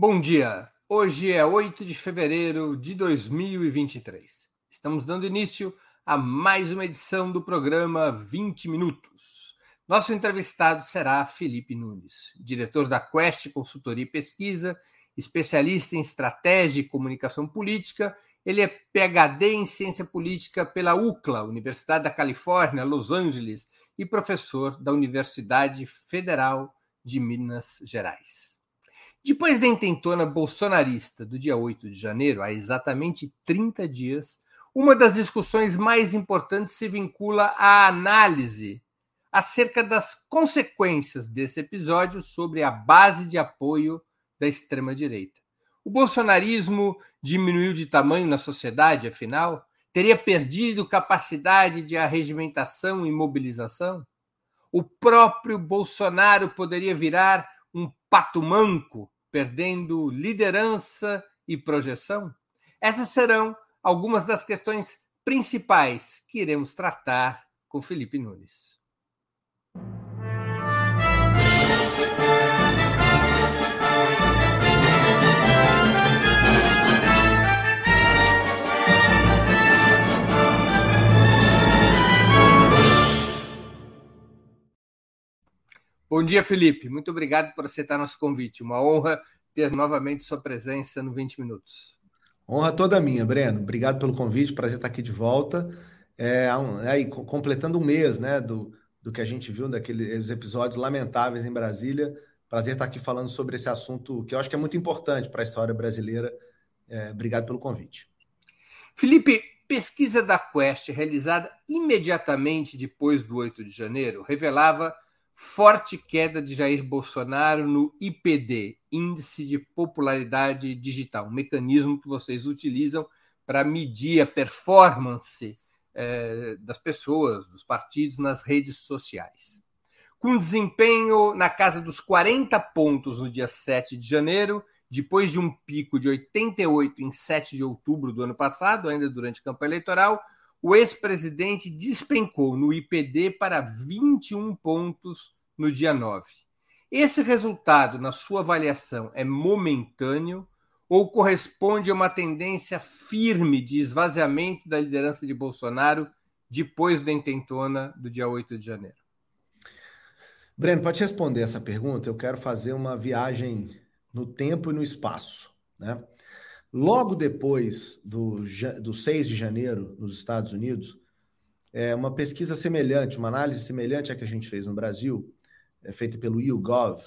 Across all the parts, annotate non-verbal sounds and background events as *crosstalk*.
Bom dia. Hoje é 8 de fevereiro de 2023. Estamos dando início a mais uma edição do programa 20 Minutos. Nosso entrevistado será Felipe Nunes, diretor da Quest Consultoria e Pesquisa, especialista em estratégia e comunicação política. Ele é PhD em ciência política pela UCLA, Universidade da Califórnia, Los Angeles, e professor da Universidade Federal de Minas Gerais. Depois da intentona bolsonarista do dia 8 de janeiro, há exatamente 30 dias, uma das discussões mais importantes se vincula à análise acerca das consequências desse episódio sobre a base de apoio da extrema-direita. O bolsonarismo diminuiu de tamanho na sociedade, afinal? Teria perdido capacidade de arregimentação e mobilização? O próprio Bolsonaro poderia virar um pato manco perdendo liderança e projeção? Essas serão algumas das questões principais que iremos tratar com Felipe Nunes. Bom dia, Felipe. Muito obrigado por aceitar nosso convite. Uma honra ter novamente sua presença no 20 Minutos. Honra toda minha, Breno. Obrigado pelo convite, prazer estar aqui de volta. É, aí, completando um mês né, do, do que a gente viu daqueles episódios lamentáveis em Brasília. Prazer estar aqui falando sobre esse assunto que eu acho que é muito importante para a história brasileira. É, obrigado pelo convite. Felipe, pesquisa da Quest, realizada imediatamente depois do 8 de janeiro, revelava forte queda de Jair Bolsonaro no IPD, Índice de Popularidade Digital, um mecanismo que vocês utilizam para medir a performance eh, das pessoas, dos partidos nas redes sociais. Com desempenho na casa dos 40 pontos no dia 7 de janeiro, depois de um pico de 88 em 7 de outubro do ano passado, ainda durante a campanha eleitoral, o ex-presidente despencou no IPD para 21 pontos no dia 9. Esse resultado, na sua avaliação, é momentâneo ou corresponde a uma tendência firme de esvaziamento da liderança de Bolsonaro depois da intentona do dia 8 de janeiro? Breno, para te responder essa pergunta, eu quero fazer uma viagem no tempo e no espaço. Né? Logo depois do, do 6 de janeiro, nos Estados Unidos, é, uma pesquisa semelhante, uma análise semelhante à que a gente fez no Brasil, é, feita pelo YouGov,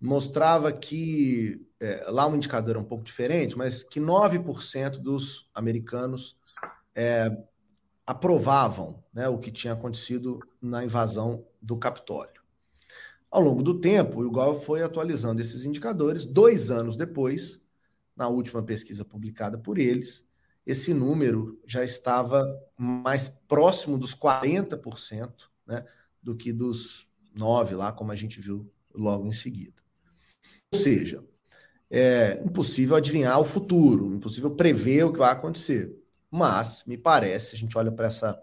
mostrava que, é, lá um indicador um pouco diferente, mas que 9% dos americanos é, aprovavam né, o que tinha acontecido na invasão do Capitólio. Ao longo do tempo, o YouGov foi atualizando esses indicadores. Dois anos depois, na última pesquisa publicada por eles, esse número já estava mais próximo dos 40% né, do que dos 9 lá, como a gente viu logo em seguida. Ou seja, é impossível adivinhar o futuro, impossível prever o que vai acontecer. Mas me parece, a gente olha para essa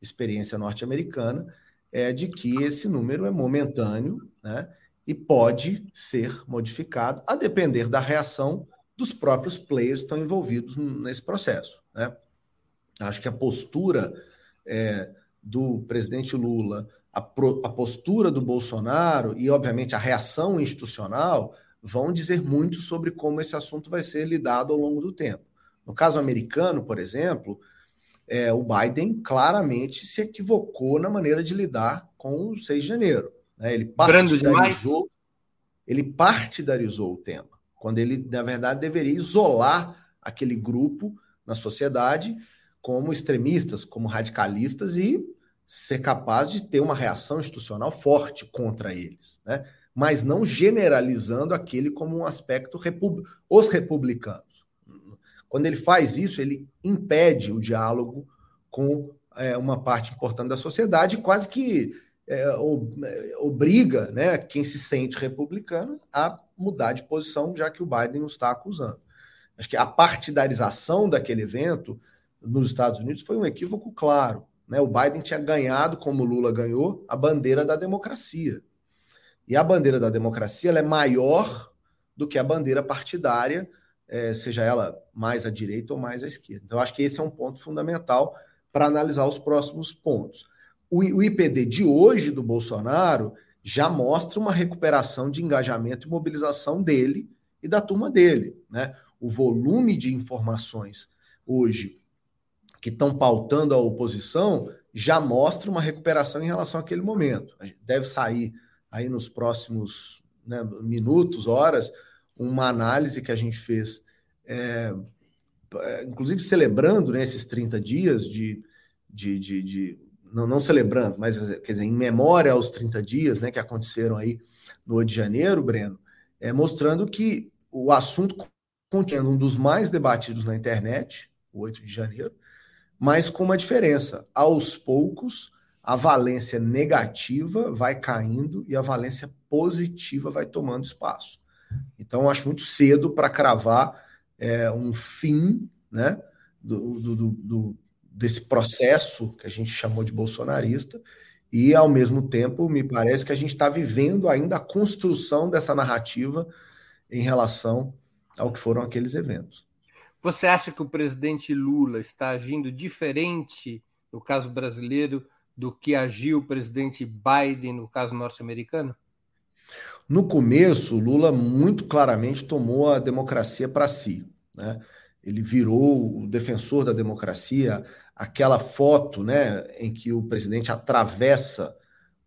experiência norte-americana, é de que esse número é momentâneo, né? E pode ser modificado a depender da reação dos próprios players que estão envolvidos nesse processo. Né? Acho que a postura é, do presidente Lula, a, pro, a, postura do Bolsonaro e, obviamente, a reação institucional vão dizer muito sobre como esse assunto vai ser lidado ao longo do tempo. No caso americano, por exemplo, é, o Biden claramente se equivocou na maneira de lidar com o 6 de janeiro. Né? Ele partidarizou, ele partidarizou o tema quando ele, na verdade, deveria isolar aquele grupo na sociedade como extremistas, como radicalistas e ser capaz de ter uma reação institucional forte contra eles, né? mas não generalizando aquele como um aspecto repub os republicanos. Quando ele faz isso, ele impede o diálogo com é, uma parte importante da sociedade, quase que é, é obriga né, quem se sente republicano a mudar de posição, já que o Biden o está acusando. Acho que a partidarização daquele evento nos Estados Unidos foi um equívoco claro. Né? O Biden tinha ganhado, como Lula ganhou, a bandeira da democracia. E a bandeira da democracia é maior do que a bandeira partidária, é, seja ela mais à direita ou mais à esquerda. Então, acho que esse é um ponto fundamental para analisar os próximos pontos. O, IPD de hoje do Bolsonaro já mostra uma recuperação de engajamento e mobilização dele e da turma dele. Né? O volume de informações hoje que estão pautando a oposição já mostra uma recuperação em relação àquele momento. Deve sair aí nos próximos né, minutos, horas, uma análise que a gente fez, é, é inclusive celebrando né, esses 30 dias de, de, de, de não, não, celebrando, mas quer dizer, em memória aos 30 dias né, que aconteceram aí no 8 de janeiro, Breno, é, mostrando que o assunto contendo um dos mais debatidos na internet, o 8 de janeiro, mas com uma diferença. Aos poucos, a valência negativa vai caindo e a valência positiva vai tomando espaço. Então, acho muito cedo para cravar é, um fim né, do, do, do, desse processo que a gente chamou de bolsonarista, e, ao mesmo tempo, me parece que a gente está vivendo ainda a construção dessa narrativa em relação ao que foram aqueles eventos. Você acha que o presidente Lula está agindo diferente no caso brasileiro do que agiu o presidente Biden no caso norte-americano? No começo, Lula muito claramente tomou a democracia para si. Né? Ele virou o defensor da democracia. Aquela foto né, em que o presidente atravessa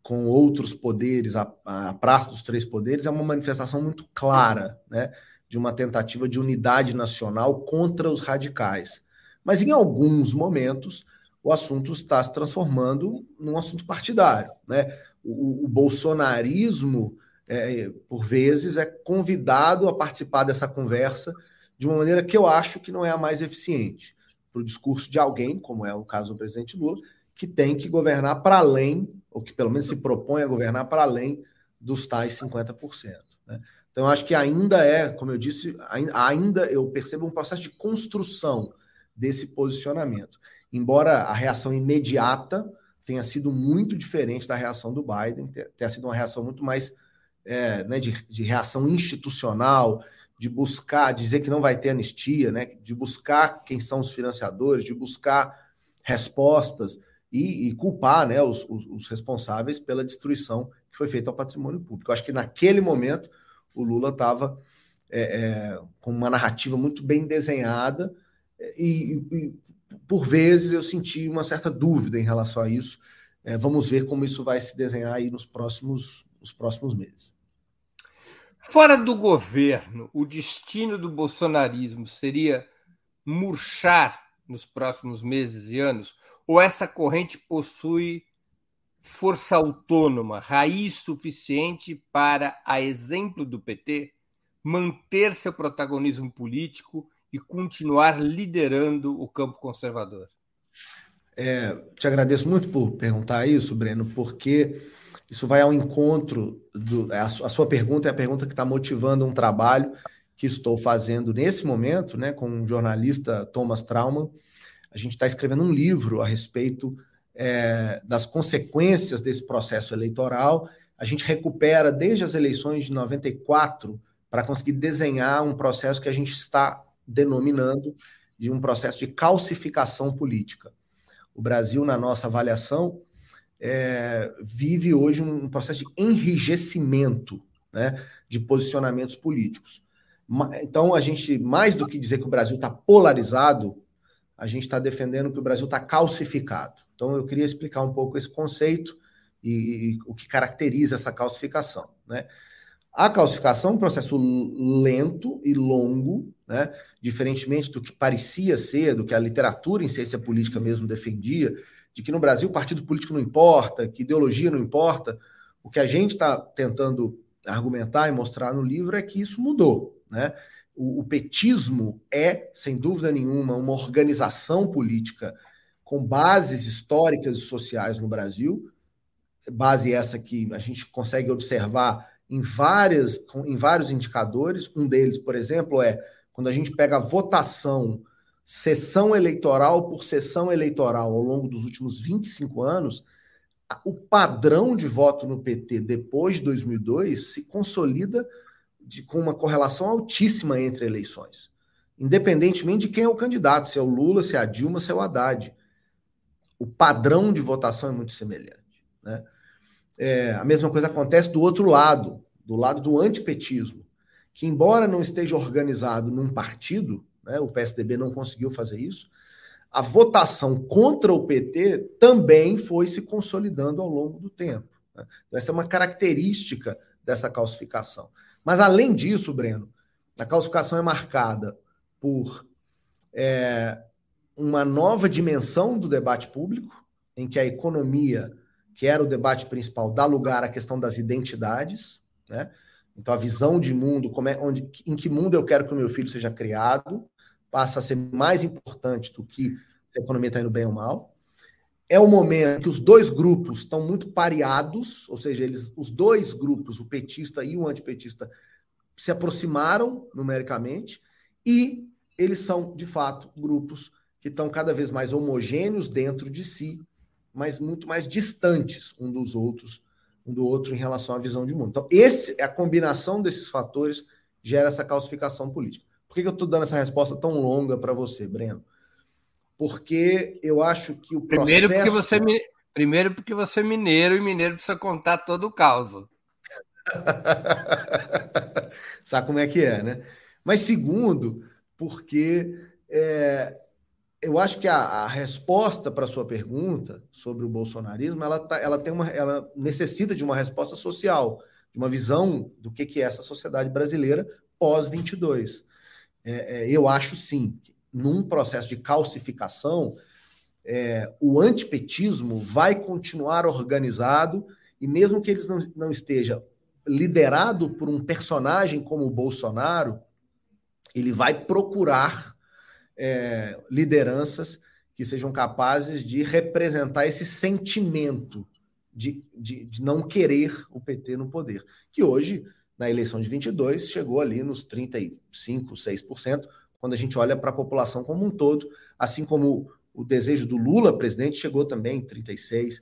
com outros poderes a, a Praça dos Três Poderes é uma manifestação muito clara. Né? de uma tentativa de unidade nacional contra os radicais. Mas em alguns momentos o assunto está se transformando num assunto partidário. Né? O, o bolsonarismo, é, por vezes, é convidado a participar dessa conversa de uma maneira que eu acho que não é a mais eficiente. Para o discurso de alguém, como é o caso do presidente Lula, que tem que governar para além, ou que pelo menos se propõe a governar para além dos tais 50%. Né? Então, acho que ainda é, como eu disse, ainda eu percebo um processo de construção desse posicionamento. Embora a reação imediata tenha sido muito diferente da reação do Biden, tenha sido uma reação muito mais é, né, de, de, reação institucional, de buscar, dizer que não vai ter anistia, né, de buscar quem são os financiadores, de buscar respostas e, e culpar né, os, os, os responsáveis pela destruição que foi feita ao patrimônio público. Eu acho que naquele momento o Lula estava é, é, com uma narrativa muito bem desenhada e, e, por vezes eu senti uma certa dúvida em relação a isso. É, vamos ver como isso vai se desenhar aí nos próximos, nos próximos meses. Fora do governo, o destino do bolsonarismo seria murchar nos próximos meses e anos? Ou essa corrente possui força autônoma, raiz suficiente para, a exemplo do PT, manter seu protagonismo político e continuar liderando o campo conservador? É, te agradeço muito por perguntar isso, Breno, porque isso vai ao encontro do. A, sua pergunta é a pergunta que está motivando um trabalho que estou fazendo nesse momento, né, com o jornalista Thomas Trauman. A gente está escrevendo um livro a respeito é, das consequências desse processo eleitoral. A gente recupera desde as eleições de 94 para conseguir desenhar um processo que a gente está denominando de um processo de calcificação política. O Brasil, na nossa avaliação, é, vive hoje um processo de enrijecimento né, de posicionamentos políticos. Então, a gente, mais do que dizer que o Brasil está polarizado, a gente está defendendo que o Brasil está calcificado. Então, eu queria explicar um pouco esse conceito e, e o que caracteriza essa calcificação. Né? A calcificação é um processo lento e longo, né? diferentemente do que parecia ser, do que a literatura em ciência política mesmo defendia, de que no Brasil partido político não importa, que ideologia não importa. O que a gente está tentando argumentar e mostrar no livro é que isso mudou. Né? O, o petismo é, sem dúvida nenhuma, uma organização política com bases históricas e sociais no Brasil, base essa que a gente consegue observar em, várias, em vários indicadores. Um deles, por exemplo, é quando a gente pega a votação sessão eleitoral por sessão eleitoral ao longo dos últimos 25 anos, o padrão de voto no PT depois de 2002 se consolida de, com uma correlação altíssima entre eleições, independentemente de quem é o candidato, se é o Lula, se é a Dilma, se é o Haddad. O padrão de votação é muito semelhante. Né? É, a mesma coisa acontece do outro lado, do lado do antipetismo, que, embora não esteja organizado num partido, né, o PSDB não conseguiu fazer isso, a votação contra o PT também foi se consolidando ao longo do tempo. Né? Essa é uma característica dessa calcificação. Mas, além disso, Breno, a calcificação é marcada por é, uma nova dimensão do debate público, em que a economia, que era o debate principal, dá lugar à questão das identidades, né? Então, a visão de mundo, como é, onde, em que mundo eu quero que o meu filho seja criado, passa a ser mais importante do que se a economia está indo bem ou mal. É o momento que os dois grupos estão muito pareados, ou seja, eles, os dois grupos, o petista e o antipetista, se aproximaram numericamente e eles são, de fato, grupos que estão cada vez mais homogêneos dentro de si, mas muito mais distantes um dos outros um do outro em relação à visão de mundo. Então, esse, a combinação desses fatores gera essa calcificação política. Por que, eu estou dando essa resposta tão longa para você, Breno? Porque eu acho que o processo... Primeiro porque você, Primeiro porque você é mineiro e mineiro precisa contar todo o caos. *laughs* Sabe como é que é, né? Mas segundo, porque é, eu acho que a, a resposta para a sua pergunta sobre o bolsonarismo, ela, tá, ela, tem uma, ela necessita de uma resposta social, de uma visão do que, que é essa sociedade brasileira pós-22. É, é, eu acho sim, num processo de calcificação, é, o antipetismo vai continuar organizado e mesmo que eles não, não esteja liderado por um personagem como o Bolsonaro, ele vai procurar é, lideranças que sejam capazes de representar esse sentimento de, de, de, não querer o PT no poder, que hoje, na eleição de 22, chegou ali nos 35, 6%, quando a gente olha para a população como um todo, assim como o desejo do Lula, presidente, chegou também em 36%,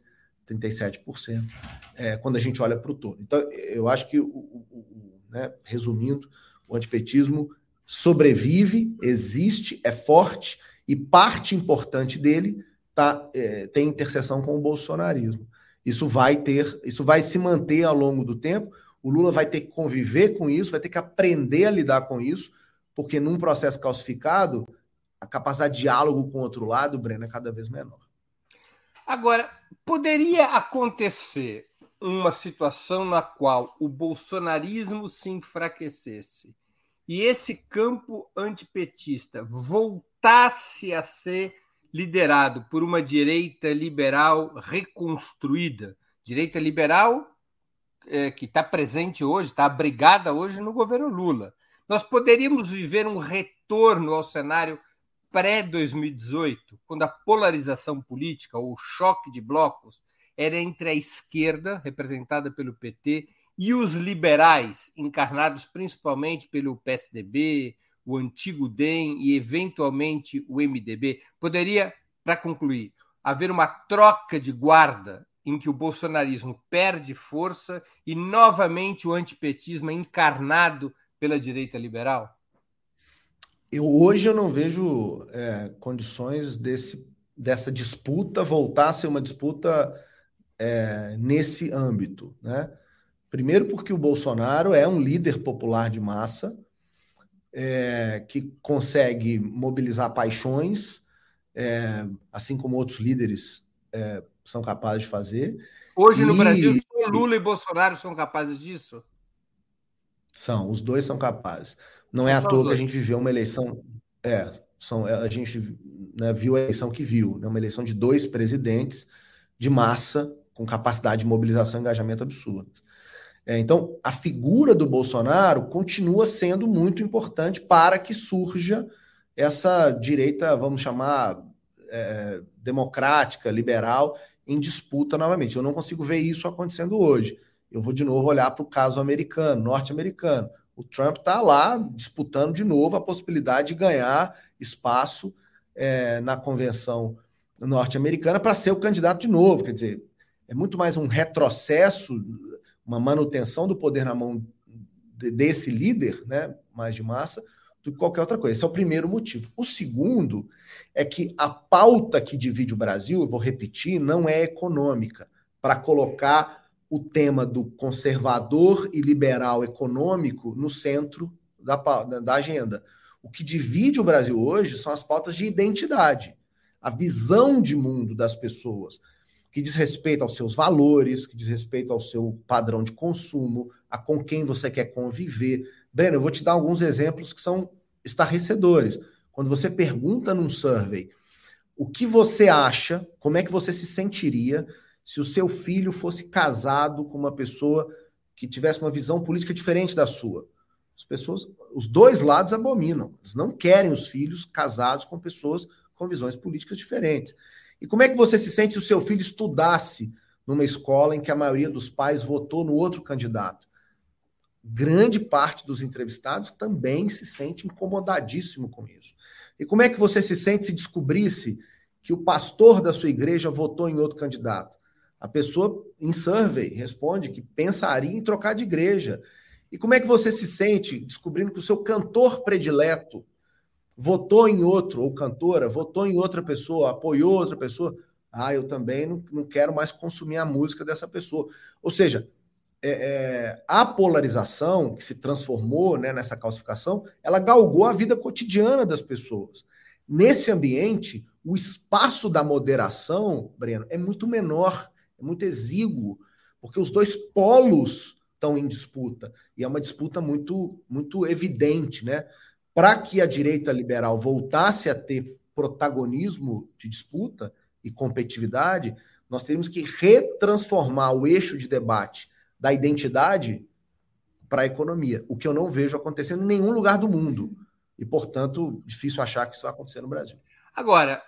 37%, é, quando a gente olha para o todo. Então, eu acho que, o, o, o, né, resumindo, o antipetismo sobrevive, existe, é forte e parte importante dele tá, é, tem interseção com o bolsonarismo. Isso vai ter, isso vai se manter ao longo do tempo. O Lula vai ter que conviver com isso, vai ter que aprender a lidar com isso, porque num processo calcificado, a capacidade de diálogo com o outro lado, Breno, é cada vez menor. Agora, poderia acontecer uma situação na qual o bolsonarismo se enfraquecesse e esse campo antipetista voltasse a ser liderado por uma direita liberal reconstruída, direita liberal é, que está presente hoje, está abrigada hoje no governo Lula. Nós poderíamos viver um retorno ao cenário pré-2018, quando a polarização política, ou o choque de blocos, era entre a esquerda, representada pelo PT, e os liberais, encarnados principalmente pelo PSDB, o antigo DEM e eventualmente o MDB, poderia, para concluir, haver uma troca de guarda em que o bolsonarismo perde força e novamente o antipetismo é encarnado pela direita liberal? Eu, hoje eu não vejo é, condições desse, dessa disputa voltar a ser uma disputa é, nesse âmbito, né? Primeiro, porque o Bolsonaro é um líder popular de massa, é, que consegue mobilizar paixões, é, assim como outros líderes é, são capazes de fazer. Hoje e... no Brasil, Lula e Bolsonaro são capazes disso? São, os dois são capazes. Não é são é à toa que a gente viveu uma eleição. É, são, a gente né, viu a eleição que viu, né, uma eleição de dois presidentes de massa, com capacidade de mobilização e engajamento absurdos. É, então, a figura do Bolsonaro continua sendo muito importante para que surja essa direita, vamos chamar, é, democrática, liberal, em disputa novamente. Eu não consigo ver isso acontecendo hoje. Eu vou de novo olhar para o caso americano, norte-americano. O Trump está lá disputando de novo a possibilidade de ganhar espaço é, na convenção norte-americana para ser o candidato de novo. Quer dizer, é muito mais um retrocesso uma manutenção do poder na mão desse líder, né, mais de massa, do que qualquer outra coisa. Esse é o primeiro motivo. O segundo é que a pauta que divide o Brasil, eu vou repetir, não é econômica, para colocar o tema do conservador e liberal econômico no centro da, da agenda. O que divide o Brasil hoje são as pautas de identidade, a visão de mundo das pessoas, que diz respeito aos seus valores, que diz respeito ao seu padrão de consumo, a com quem você quer conviver. Breno, eu vou te dar alguns exemplos que são estarrecedores. Quando você pergunta num survey o que você acha, como é que você se sentiria se o seu filho fosse casado com uma pessoa que tivesse uma visão política diferente da sua. As pessoas, os dois lados abominam. Eles não querem os filhos casados com pessoas com visões políticas diferentes. E como é que você se sente se o seu filho estudasse numa escola em que a maioria dos pais votou no outro candidato? Grande parte dos entrevistados também se sente incomodadíssimo com isso. E como é que você se sente se descobrisse que o pastor da sua igreja votou em outro candidato? A pessoa em survey responde que pensaria em trocar de igreja. E como é que você se sente descobrindo que o seu cantor predileto votou em outro, ou cantora, votou em outra pessoa, apoiou outra pessoa? Ah, eu também não, não quero mais consumir a música dessa pessoa. Ou seja, é, é, a polarização que se transformou né, nessa calcificação, ela galgou a vida cotidiana das pessoas. Nesse ambiente, o espaço da moderação, Breno, é muito menor, é muito exíguo, porque os dois polos estão em disputa e é uma disputa muito muito evidente, né? Para que a direita liberal voltasse a ter protagonismo de disputa e competitividade, nós teríamos que retransformar o eixo de debate da identidade para a economia, o que eu não vejo acontecendo em nenhum lugar do mundo. E, portanto, difícil achar que isso vai acontecer no Brasil. Agora,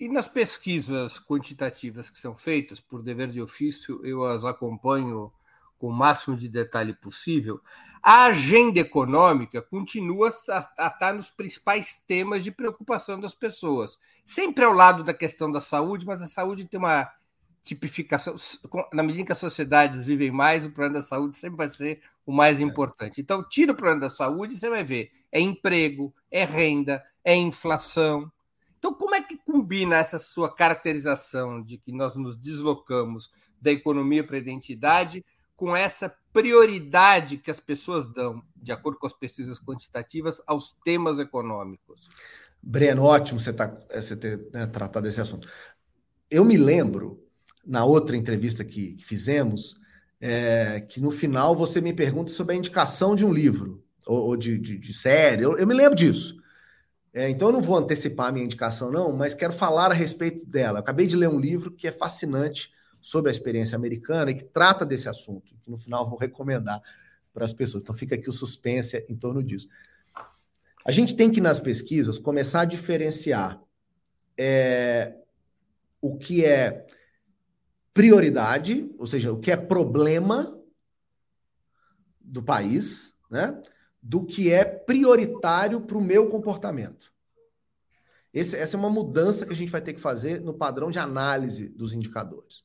e nas pesquisas quantitativas que são feitas, por dever de ofício, eu as acompanho com o máximo de detalhe possível, a agenda econômica continua a, estar nos principais temas de preocupação das pessoas. Sempre ao lado da questão da saúde, mas a saúde tem uma tipificação. Na medida que as sociedades vivem mais, o problema da saúde sempre vai ser o mais é. importante. Então, tira o problema da saúde, você vai ver: é emprego, é renda, é inflação. Então, como é que combina essa sua caracterização de que nós nos deslocamos da economia para a identidade com essa prioridade que as pessoas dão, de acordo com as pesquisas quantitativas, aos temas econômicos? Breno, ótimo você, tá, você ter né, tratado desse assunto. Eu me lembro na outra entrevista que, que fizemos, é, que no final você me pergunta sobre a indicação de um livro ou, ou de, de, de, série. Eu, eu, me lembro disso. É, então eu não vou antecipar a minha indicação, não, mas quero falar a respeito dela. Eu acabei de ler um livro que é fascinante sobre a experiência americana e que trata desse assunto, que no final eu vou recomendar para as pessoas. Então fica aqui o suspense em torno disso. A gente tem que, nas pesquisas, começar a diferenciar é, o que é prioridade, ou seja, o que é problema do país, né? Do que é prioritário para o meu comportamento. Esse, essa é uma mudança que a gente vai ter que fazer no padrão de análise dos indicadores.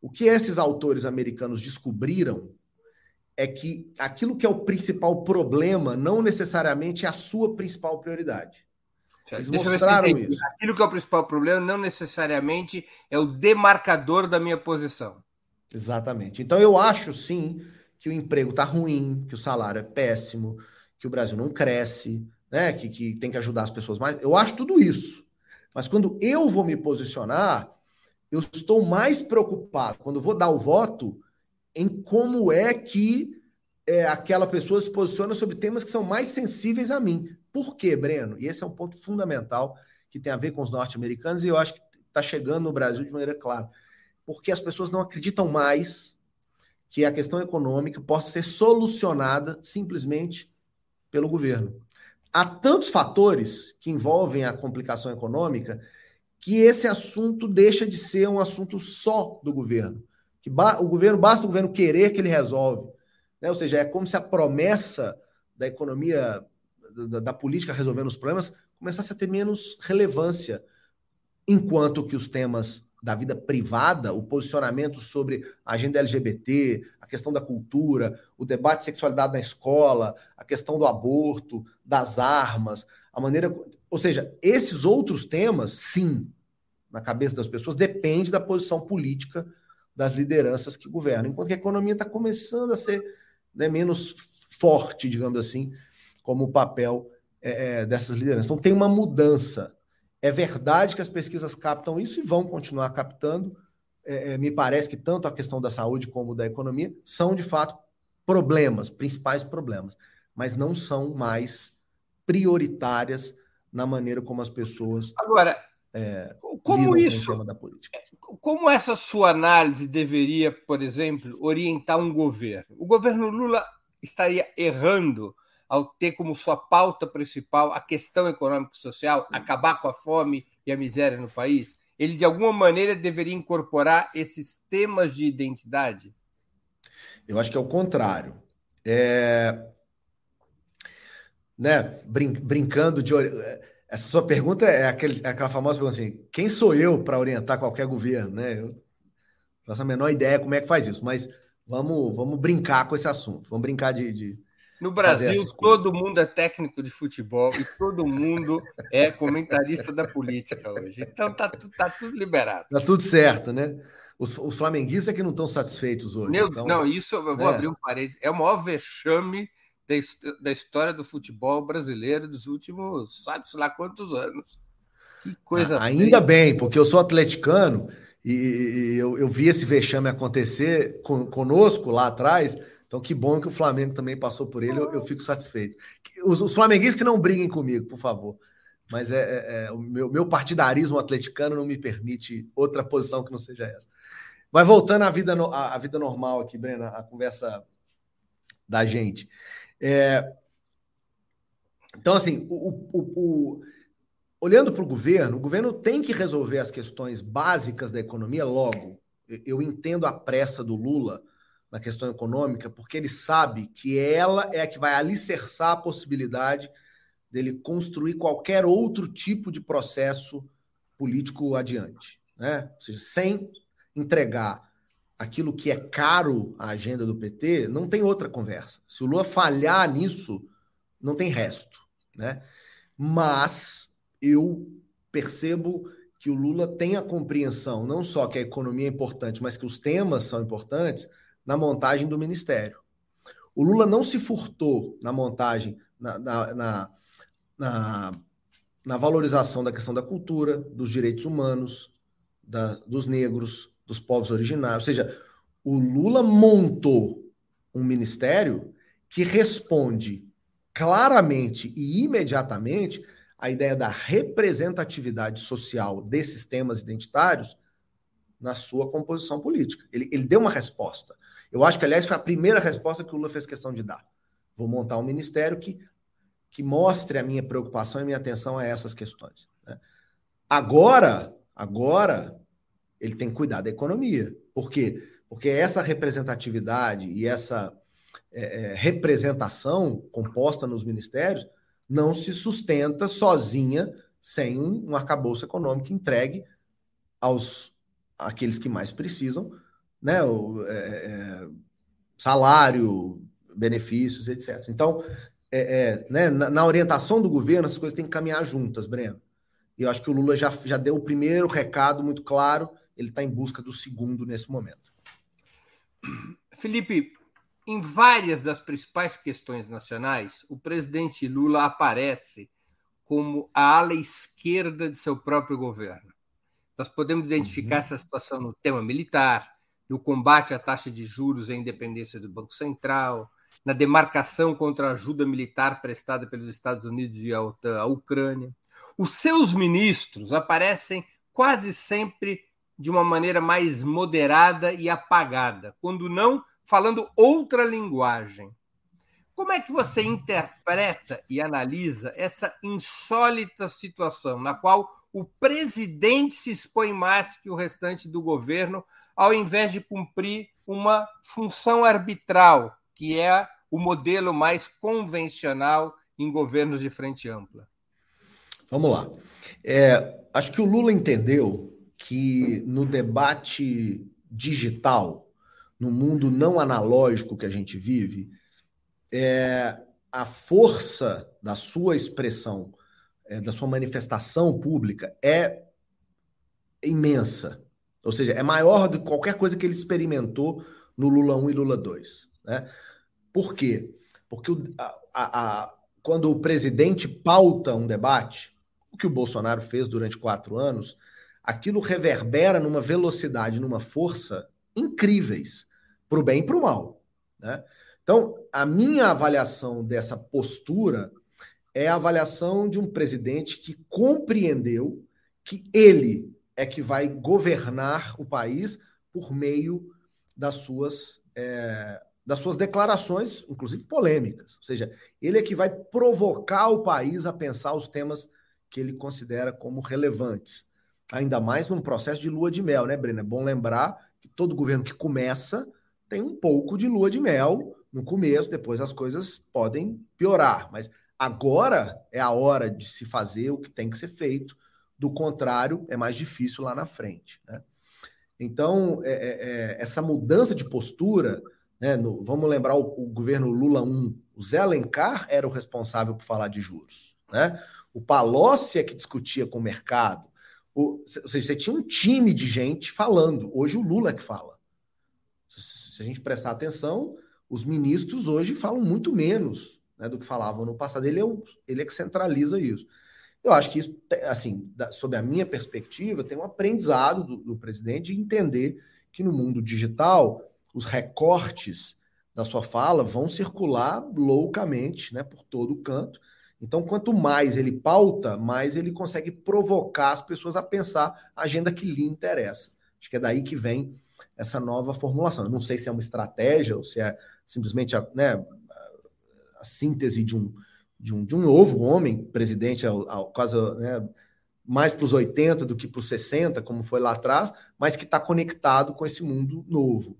O que esses autores americanos descobriram é que aquilo que é o principal problema não necessariamente é a sua principal prioridade. Eles Deixa mostraram isso. Aquilo que é o principal problema não necessariamente é o demarcador da minha posição. Exatamente. Então eu acho sim que o emprego está ruim, que o salário é péssimo, que o Brasil não cresce, né? Que, que tem que ajudar as pessoas mais. Eu acho tudo isso. Mas quando eu vou me posicionar, eu estou mais preocupado quando vou dar o voto em como é que é, aquela pessoa se posiciona sobre temas que são mais sensíveis a mim. Por quê, Breno? E esse é um ponto fundamental que tem a ver com os norte-americanos e eu acho que está chegando no Brasil de maneira clara. Porque as pessoas não acreditam mais que a questão econômica possa ser solucionada simplesmente pelo governo. Há tantos fatores que envolvem a complicação econômica que esse assunto deixa de ser um assunto só do governo. Que o governo basta o governo querer que ele resolve. Né? Ou seja, é como se a promessa da economia da, da política resolvendo os problemas começasse a ter menos relevância, enquanto que os temas da vida privada, o posicionamento sobre a agenda LGBT, a questão da cultura, o debate de sexualidade na escola, a questão do aborto, das armas, a maneira. Ou seja, esses outros temas, sim, na cabeça das pessoas, depende da posição política das lideranças que governam. Enquanto que a economia está começando a ser né, menos forte, digamos assim, como o papel é, é, dessas lideranças. Então tem uma mudança. É verdade que as pesquisas captam isso e vão continuar captando. É, é, me parece que tanto a questão da saúde como da economia são, de fato, problemas, principais problemas, mas não são mais prioritárias na maneira como as pessoas. Agora, é, como isso? Como essa sua análise deveria, por exemplo, orientar um governo? O governo Lula estaria errando ao ter como sua pauta principal a questão econômica e social, acabar com a fome e a miséria no país? Ele, de alguma maneira, deveria incorporar esses temas de identidade? Eu acho que é o contrário. É... Né? Brin brincando de. Essa sua pergunta é, aquele, é aquela famosa pergunta assim: quem sou eu para orientar qualquer governo? Né? Eu não faço a menor ideia como é que faz isso, mas vamos, vamos brincar com esse assunto. Vamos brincar de, de no Brasil, todo mundo é técnico de futebol e todo mundo é comentarista da política hoje. Então tá, tá tudo liberado. Tá tudo certo, né? Os, os flamenguistas é que não estão satisfeitos hoje. Meu, então... Não, isso eu vou é. abrir um parênteses. É o maior vexame da, da história do futebol brasileiro dos últimos, sabe-se lá quantos anos. Que coisa. Ainda bem, porque eu sou atleticano e, eu, eu, vi esse vexame acontecer con, conosco lá atrás então, que bom que o Flamengo também passou por ele, eu, eu fico satisfeito. Os, os, flamenguistas que não briguem comigo, por favor. Mas é, é, é, o meu, meu, partidarismo atleticano não me permite outra posição que não seja essa. Mas voltando à vida, à, à vida normal aqui, Brena, a conversa da gente. É, então, assim, o, o, o olhando para o governo, o governo tem que resolver as questões básicas da economia logo. Eu entendo a pressa do Lula na questão econômica, porque ele sabe que ela é a que vai alicerçar a possibilidade dele construir qualquer outro tipo de processo político adiante. Né? Ou seja, sem entregar aquilo que é caro à agenda do PT, não tem outra conversa. Se o Lula falhar nisso, não tem resto. Né? Mas eu percebo que o Lula tem a compreensão, não só que a economia é importante, mas que os temas são importantes, na montagem do ministério. O Lula não se furtou na montagem, na, na, na, na, valorização da questão da cultura, dos direitos humanos, da, dos negros, dos povos originários. Ou seja, o Lula montou um ministério que responde claramente e imediatamente à ideia da representatividade social desses temas identitários na sua composição política. Ele, ele deu uma resposta. Eu acho que, aliás, foi a primeira resposta que o Lula fez questão de dar. Vou montar um ministério que, que mostre a minha preocupação e minha atenção a essas questões. Né? Agora, agora, ele tem que cuidar da economia. Por quê? Porque essa representatividade e essa é, é representação composta nos ministérios não se sustenta sozinha sem um, um arcabouço econômico entregue aos aqueles que mais precisam né, o, é, é, salário, benefícios, etc. Então, é, é, né, na, na, orientação do governo, as coisas têm que caminhar juntas, Breno. E eu acho que o Lula já, já deu o primeiro recado muito claro, ele está em busca do segundo nesse momento. Felipe, em várias das principais questões nacionais, o presidente Lula aparece como a ala esquerda de seu próprio governo. Nós podemos identificar uhum. essa situação no tema militar, no combate à taxa de juros e à independência do Banco Central, na demarcação contra a ajuda militar prestada pelos Estados Unidos e à Ucrânia. Os seus ministros aparecem quase sempre de uma maneira mais moderada e apagada, quando não falando outra linguagem. Como é que você interpreta e analisa essa insólita situação na qual o presidente se expõe mais que o restante do governo ao invés de cumprir uma função arbitral, que é o modelo mais convencional em governos de frente ampla? Vamos lá. É, acho que o Lula entendeu que no debate digital, no mundo não analógico que a gente vive, é, a força da sua expressão, é, da sua manifestação pública é imensa. Ou seja, é maior do que qualquer coisa que ele experimentou no Lula 1 e Lula 2. Né? Por quê? Porque o, a, a, quando o presidente pauta um debate, o que o Bolsonaro fez durante quatro anos, aquilo reverbera numa velocidade, numa força incríveis, para o bem e para o mal. Né? Então, a minha avaliação dessa postura é a avaliação de um presidente que compreendeu que ele é que vai governar o país por meio das suas, é, das suas declarações, inclusive polêmicas. Ou seja, ele é que vai provocar o país a pensar os temas que ele considera como relevantes. Ainda mais num processo de lua de mel, né, Breno? É bom lembrar que todo governo que começa tem um pouco de lua de mel no começo, depois as coisas podem piorar. Mas agora é a hora de se fazer o que tem que ser feito. Do contrário, é mais difícil lá na frente. Né? Então, é, é, é essa mudança de postura, né, no, vamos lembrar o, o, governo Lula 1, o Zé Alencar era o responsável por falar de juros. Né? O Palocci é que discutia com o mercado. O, ou seja, você tinha um time de gente falando. Hoje o Lula é que fala. Se a gente prestar atenção, os ministros hoje falam muito menos né, do que falavam no passado. Ele é, o, ele é que centraliza isso. Eu acho que isso, assim, da, sob a minha perspectiva, tem um aprendizado do, do presidente de entender que no mundo digital os recortes da sua fala vão circular loucamente, né, por todo o canto. Então, quanto mais ele pauta, mais ele consegue provocar as pessoas a pensar a agenda que lhe interessa. Acho que é daí que vem essa nova formulação. Eu não sei se é uma estratégia ou se é simplesmente a, né, a síntese de um, de um, de um novo homem presidente, ao, ao, né, mais para os 80 do que para os 60, como foi lá atrás, mas que está conectado com esse mundo novo.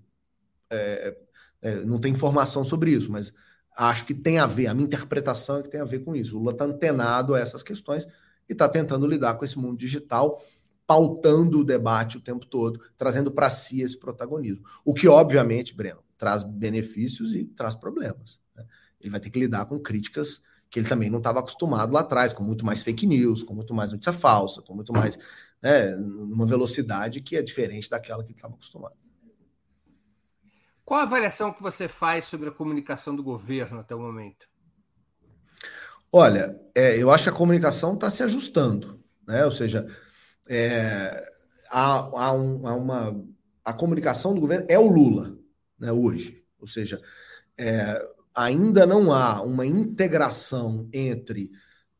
É, é, não tem informação sobre isso, mas acho que tem a ver, a minha interpretação é que tem a ver com isso. O Lula está antenado a essas questões e está tentando lidar com esse mundo digital, pautando o debate o tempo todo, trazendo para si esse protagonismo. O que, obviamente, Breno, traz benefícios e traz problemas. Né? Ele vai ter que lidar com críticas que ele também não estava acostumado lá atrás, com muito mais fake news, com muito mais notícia falsa, com muito mais. Né, numa velocidade que é diferente daquela que ele estava acostumado. Qual a avaliação que você faz sobre a comunicação do governo até o momento? Olha, é, eu acho que a comunicação está se ajustando, né? Ou seja, é, há, há, um, há, uma a comunicação do governo é o Lula, né, hoje. Ou seja, é, ainda não há uma integração entre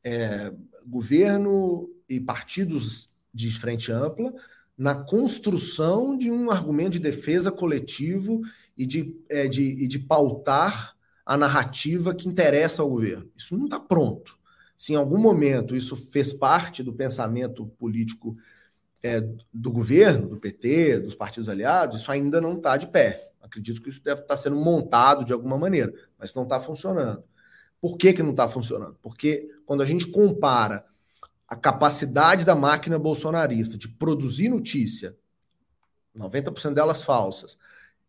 é, governo e partidos de frente ampla na construção de um argumento de defesa coletivo e de, é, de, e de pautar a narrativa que interessa ao governo. Isso não está pronto. Se em algum momento isso fez parte do pensamento político é, do governo, do PT, dos partidos aliados, isso ainda não está de pé. Acredito que isso deve estar sendo montado de alguma maneira, mas não está funcionando. Por que, que não está funcionando? Porque quando a gente compara a capacidade da máquina bolsonarista de produzir notícia, 90% delas falsas,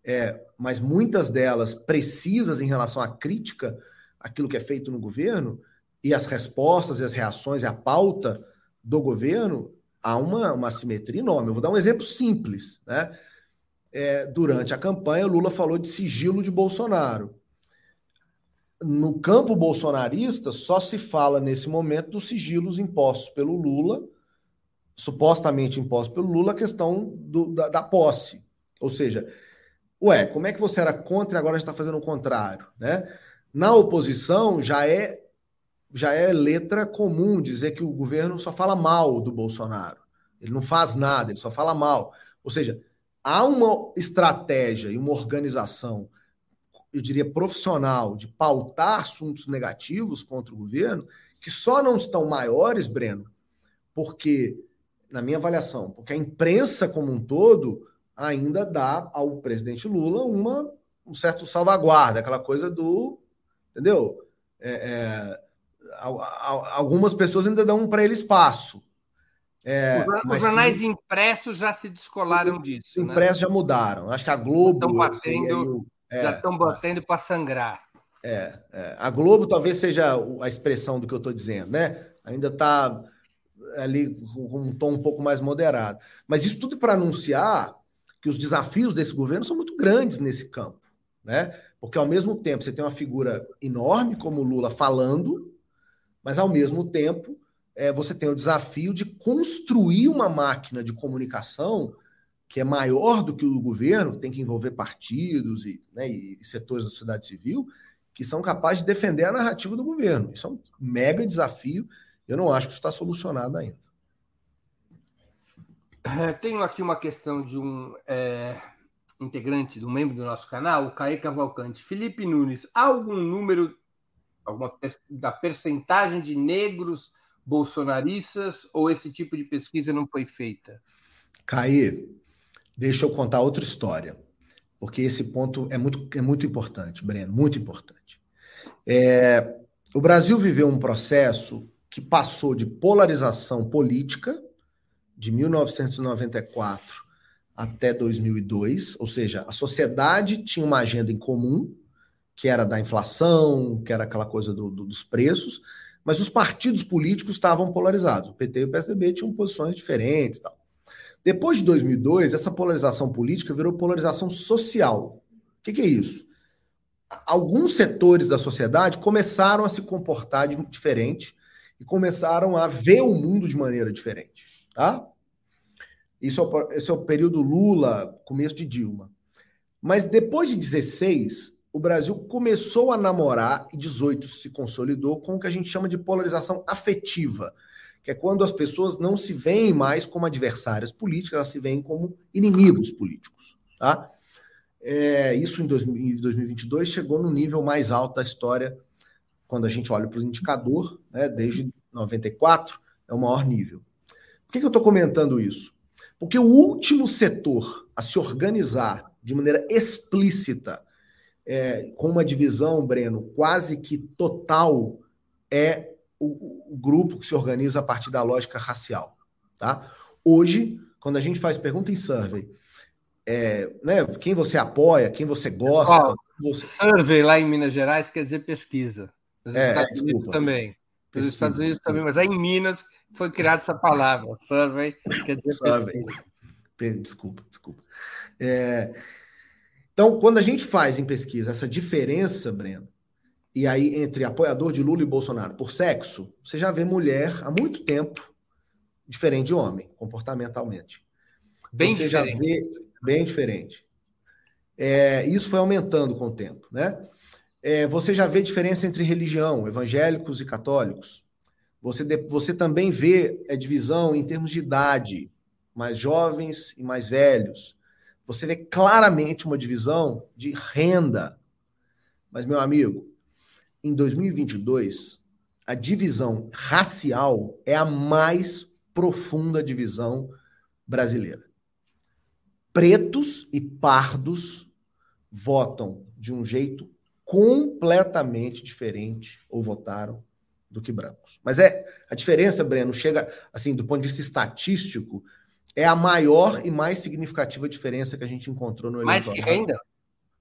é, mas muitas delas precisas em relação à crítica aquilo que é feito no governo, e as respostas e as reações e a pauta do governo, há uma, uma simetria enorme. Eu vou dar um exemplo simples, né? é, durante a campanha, Lula falou de sigilo de Bolsonaro. No campo bolsonarista, só se fala nesse momento dos sigilos impostos pelo Lula, supostamente impostos pelo Lula, a questão do, da, da, posse. Ou seja, ué, como é que você era contra e agora está fazendo o contrário? Né? Na oposição, já é, já é letra comum dizer que o governo só fala mal do Bolsonaro. Ele não faz nada, ele só fala mal. Ou seja, há uma estratégia e uma organização, eu diria profissional, de pautar assuntos negativos contra o governo, que só não estão maiores, Breno, porque, na minha avaliação, porque a imprensa como um todo ainda dá ao presidente Lula uma, um certo salvaguarda, aquela coisa do. Entendeu? É, é, algumas pessoas ainda dão para ele espaço. É, os jornais impressos já se descolaram disso. Os né? impressos já mudaram. Acho que a Globo. Estão batendo, é, já estão batendo para sangrar. É, é, a Globo talvez seja a expressão do que eu estou dizendo, né? Ainda está ali com um tom um pouco mais moderado. Mas isso tudo para anunciar que os desafios desse governo são muito grandes nesse campo, né? Porque ao mesmo tempo você tem uma figura enorme como Lula falando, mas ao mesmo tempo é, você tem o desafio de construir uma máquina de comunicação que é maior do que o do governo, que tem que envolver partidos e, né, e setores da sociedade civil, que são capazes de defender a narrativa do governo. Isso é um mega desafio. Eu não acho que isso está solucionado ainda. É, tenho aqui uma questão de um é, integrante, de um membro do nosso canal, o Caê Cavalcante. Felipe Nunes, há algum número alguma, da percentagem de negros bolsonaristas ou esse tipo de pesquisa não foi feita? Caê, deixa eu contar outra história, porque esse ponto é muito, é muito importante, Breno, muito importante. É, o Brasil viveu um processo que passou de polarização política de 1994 até 2002, ou seja, a sociedade tinha uma agenda em comum, que era da inflação, que era aquela coisa do, do, dos preços, mas os partidos políticos estavam polarizados. O PT e o PSDB tinham posições diferentes, tal. Depois de 2002, essa polarização política virou polarização social. O que, que é isso? Alguns setores da sociedade começaram a se comportar de, diferente e começaram a ver o mundo de maneira diferente, tá? Isso é, esse é o período Lula, começo de Dilma. Mas depois de 16, o Brasil começou a namorar e 18 se consolidou com o que a gente chama de polarização afetiva, que é quando as pessoas não se veem mais como adversárias políticas, elas se veem como inimigos políticos, tá? É, isso em 2022 chegou no nível mais alto da história quando a gente olha para o indicador, né, desde 94, é o maior nível. Por que, que eu estou comentando isso? Porque o último setor a se organizar de maneira explícita, é, com uma divisão, Breno, quase que total, é o, o, grupo que se organiza a partir da lógica racial. Tá? Hoje, quando a gente faz pergunta em survey, é, né, quem você apoia, quem você gosta. você... Survey lá em Minas Gerais quer dizer pesquisa. Nos é, Estados desculpa. Unidos também. Nos Estados Unidos desculpa. também, mas é em Minas foi criada essa palavra. Survey quer dizer survey. pesquisa. Desculpa, desculpa. É, então, quando a gente faz em pesquisa essa diferença, Breno, e aí entre apoiador de Lula e Bolsonaro por sexo, você já vê mulher há muito tempo diferente de homem, comportamentalmente. Bem você diferente. já vê bem diferente. É, isso foi aumentando com o tempo, né? É, você já vê diferença entre religião, evangélicos e católicos. Você, você também vê a divisão em termos de idade, mais jovens e mais velhos. Você vê claramente uma divisão de renda. Mas, meu amigo, em 2022, a divisão racial é a mais profunda divisão brasileira. Pretos e pardos votam de um jeito completamente diferente ou votaram do que brancos. Mas é a diferença, Breno, chega assim do ponto de vista estatístico, é a maior e mais significativa diferença que a gente encontrou no Mais que renda?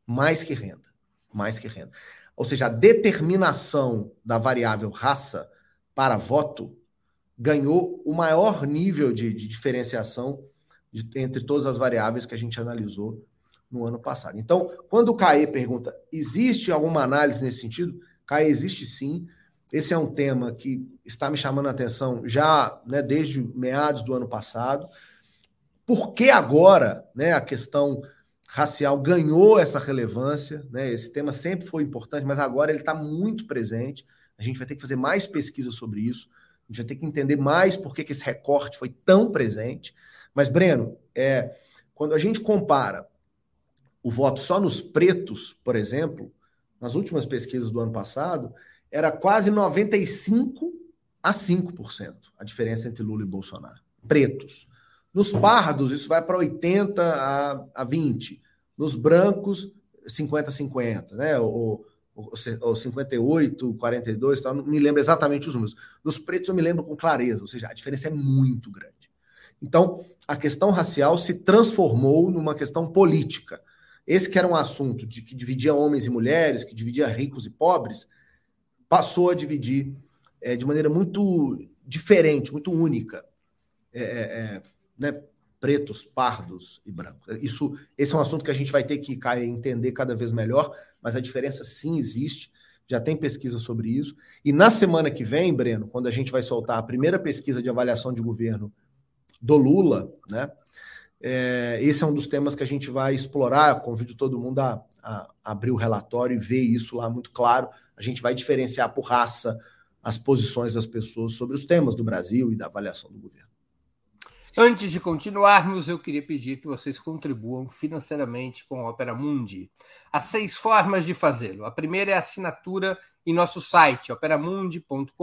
Mais que renda. Mais que renda. Ou seja, a determinação da variável raça para voto ganhou o maior nível de, de diferenciação de, entre todas as variáveis que a gente analisou no ano passado. Então, quando o CAE pergunta, existe alguma análise nesse sentido? CAE existe sim. Esse é um tema que está me chamando a atenção já né, desde meados do ano passado. Por que agora né, a questão racial ganhou essa relevância? Né? Esse tema sempre foi importante, mas agora ele está muito presente. A gente vai ter que fazer mais pesquisa sobre isso. A gente vai ter que entender mais por que, que esse recorte foi tão presente. Mas, Breno, é, quando a gente compara o voto só nos pretos, por exemplo, nas últimas pesquisas do ano passado, era quase 95 a 5% a diferença entre Lula e Bolsonaro. Pretos. Nos pardos, isso vai para 80 a, a 20. Nos brancos, 50 a 50, né? Ou, ou, ou 58, 42, tal. não me lembro exatamente os números. Nos pretos eu me lembro com clareza, ou seja, a diferença é muito grande. Então, a questão racial se transformou numa questão política. Esse que era um assunto de que dividia homens e mulheres, que dividia ricos e pobres, passou a dividir é, de maneira muito diferente, muito única. É, é, é né? Pretos, pardos e brancos. Isso, esse é um assunto que a gente vai ter que entender cada vez melhor, mas a diferença sim existe. Já tem pesquisa sobre isso. E na semana que vem, Breno, quando a gente vai soltar a primeira pesquisa de avaliação de governo do Lula, né? É, esse é um dos temas que a gente vai explorar. Convido todo mundo a, a, abrir o relatório e ver isso lá muito claro. A gente vai diferenciar por raça as posições das pessoas sobre os temas do Brasil e da avaliação do governo. Antes de continuarmos, eu queria pedir que vocês contribuam financeiramente com a Opera Mundi. Há seis formas de fazê-lo. A primeira é a assinatura em nosso site, operamundi.com.br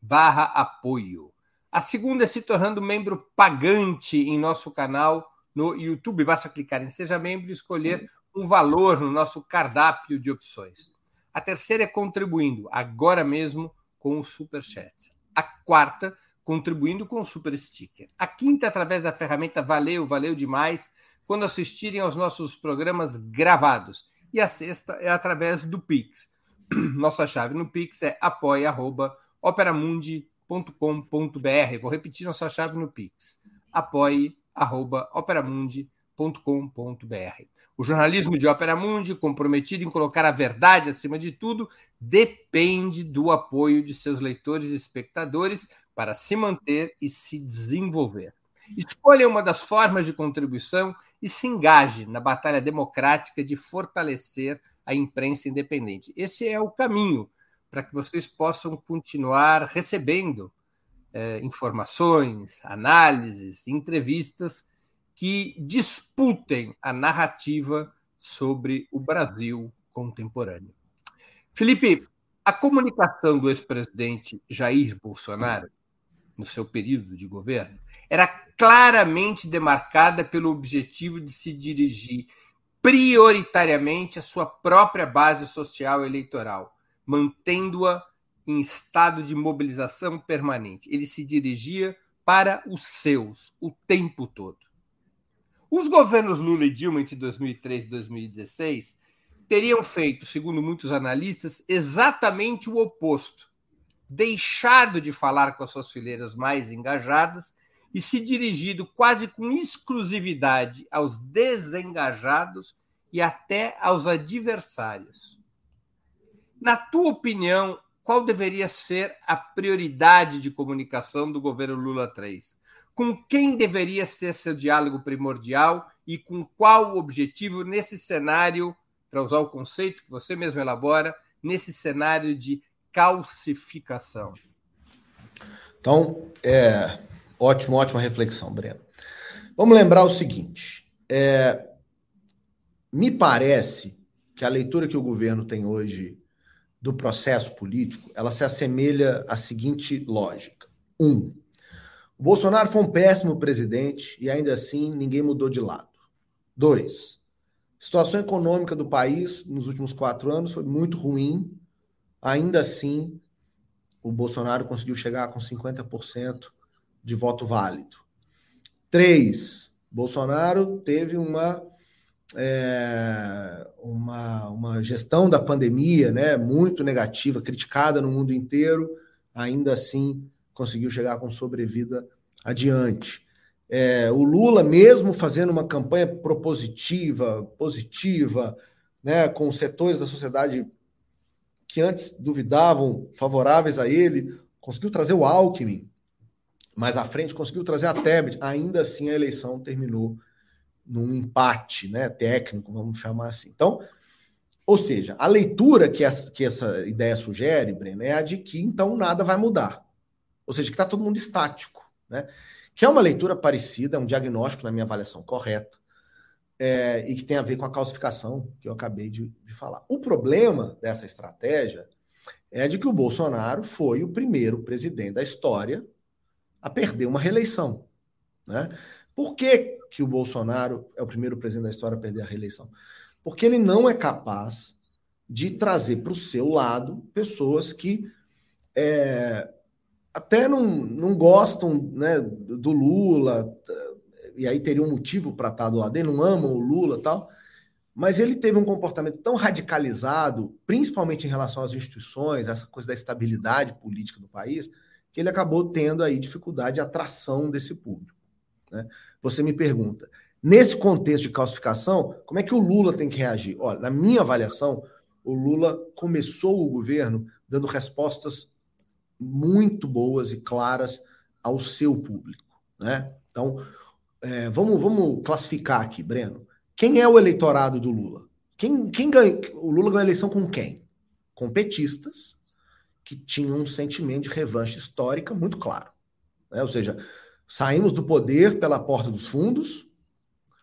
barra apoio. A segunda é se tornando membro pagante em nosso canal no YouTube. Basta clicar em Seja Membro e escolher um valor no nosso cardápio de opções. A terceira é contribuindo agora mesmo com o Super Chat. A quarta, contribuindo com o Super Sticker. A quinta, através da ferramenta Valeu, valeu demais, quando assistirem aos nossos programas gravados. E a sexta é através do Pix. *clears throat* Nossa chave no Pix é apoia.operamundi.com operamundi.com.br. Vou repetir nossa chave no Pix. apoie.operamundi.com.br. O jornalismo de Opera Mundi, comprometido em colocar a verdade acima de tudo, depende do apoio de seus leitores e espectadores para se manter e se desenvolver. Escolha uma das formas de contribuição e se engaje na batalha democrática de fortalecer a imprensa independente. Esse é o caminho para que vocês possam continuar recebendo é, informações, análises, entrevistas que disputem a narrativa sobre o Brasil contemporâneo. Felipe, a comunicação do ex-presidente Jair Bolsonaro, no seu período de governo, era claramente demarcada pelo objetivo de se dirigir prioritariamente à sua própria base social eleitoral, mantendo-a em estado de mobilização permanente. Ele se dirigia para os seus o tempo todo. Os governos Lula e Dilma entre 2003 e 2016 teriam feito, segundo muitos analistas, exatamente o oposto. Deixado de falar com as suas fileiras mais engajadas e se dirigido quase com exclusividade aos desengajados e até aos adversários. Na tua opinião, qual deveria ser a prioridade de comunicação do governo Lula 3? Com quem deveria ser seu diálogo primordial e com qual objetivo nesse cenário, para usar o conceito que você mesmo elabora, nesse cenário de calcificação? Então, é ótimo, ótima reflexão, Breno. Vamos lembrar o seguinte: é, me parece que a leitura que o governo tem hoje do processo político, ela se assemelha à seguinte lógica. Um, o Bolsonaro foi um péssimo presidente e ainda assim ninguém mudou de lado. Dois, a situação econômica do país nos últimos quatro anos foi muito ruim. Ainda assim, o Bolsonaro conseguiu chegar com 50% de voto válido. Três, Bolsonaro teve uma é, uma, uma gestão da pandemia né, muito negativa, criticada no mundo inteiro, ainda assim conseguiu chegar com sobrevida adiante. É, o Lula, mesmo fazendo uma campanha propositiva, positiva, né, com setores da sociedade que antes duvidavam, favoráveis a ele, conseguiu trazer o Alckmin, mais à frente conseguiu trazer a Tebet, ainda assim a eleição terminou num empate né, técnico, vamos chamar assim. Então, ou seja, a leitura que essa, que essa ideia sugere, Breno, é a de que então nada vai mudar. Ou seja, que está todo mundo estático. Né? Que é uma leitura parecida, é um diagnóstico, na minha avaliação, correto, é, e que tem a ver com a calcificação que eu acabei de, de falar. O problema dessa estratégia é de que o Bolsonaro foi o primeiro presidente da história a perder uma reeleição. Né? Por que, que o Bolsonaro é o primeiro presidente da história a perder a reeleição? Porque ele não é capaz de trazer para o seu lado pessoas que é, até não, não gostam né, do Lula, e aí teria um motivo para estar do lado dele, não amam o Lula tal, mas ele teve um comportamento tão radicalizado, principalmente em relação às instituições, essa coisa da estabilidade política do país, que ele acabou tendo aí dificuldade de atração desse público. Né? Você me pergunta, nesse contexto de calcificação, como é que o Lula tem que reagir? Olha, na minha avaliação, o Lula começou o governo dando respostas muito boas e claras ao seu público. Né? Então, é, vamos, vamos classificar aqui, Breno. Quem é o eleitorado do Lula? Quem, quem ganha? O Lula ganhou a eleição com quem? Com petistas que tinham um sentimento de revanche histórica muito claro. Né? Ou seja, saímos do poder pela porta dos fundos,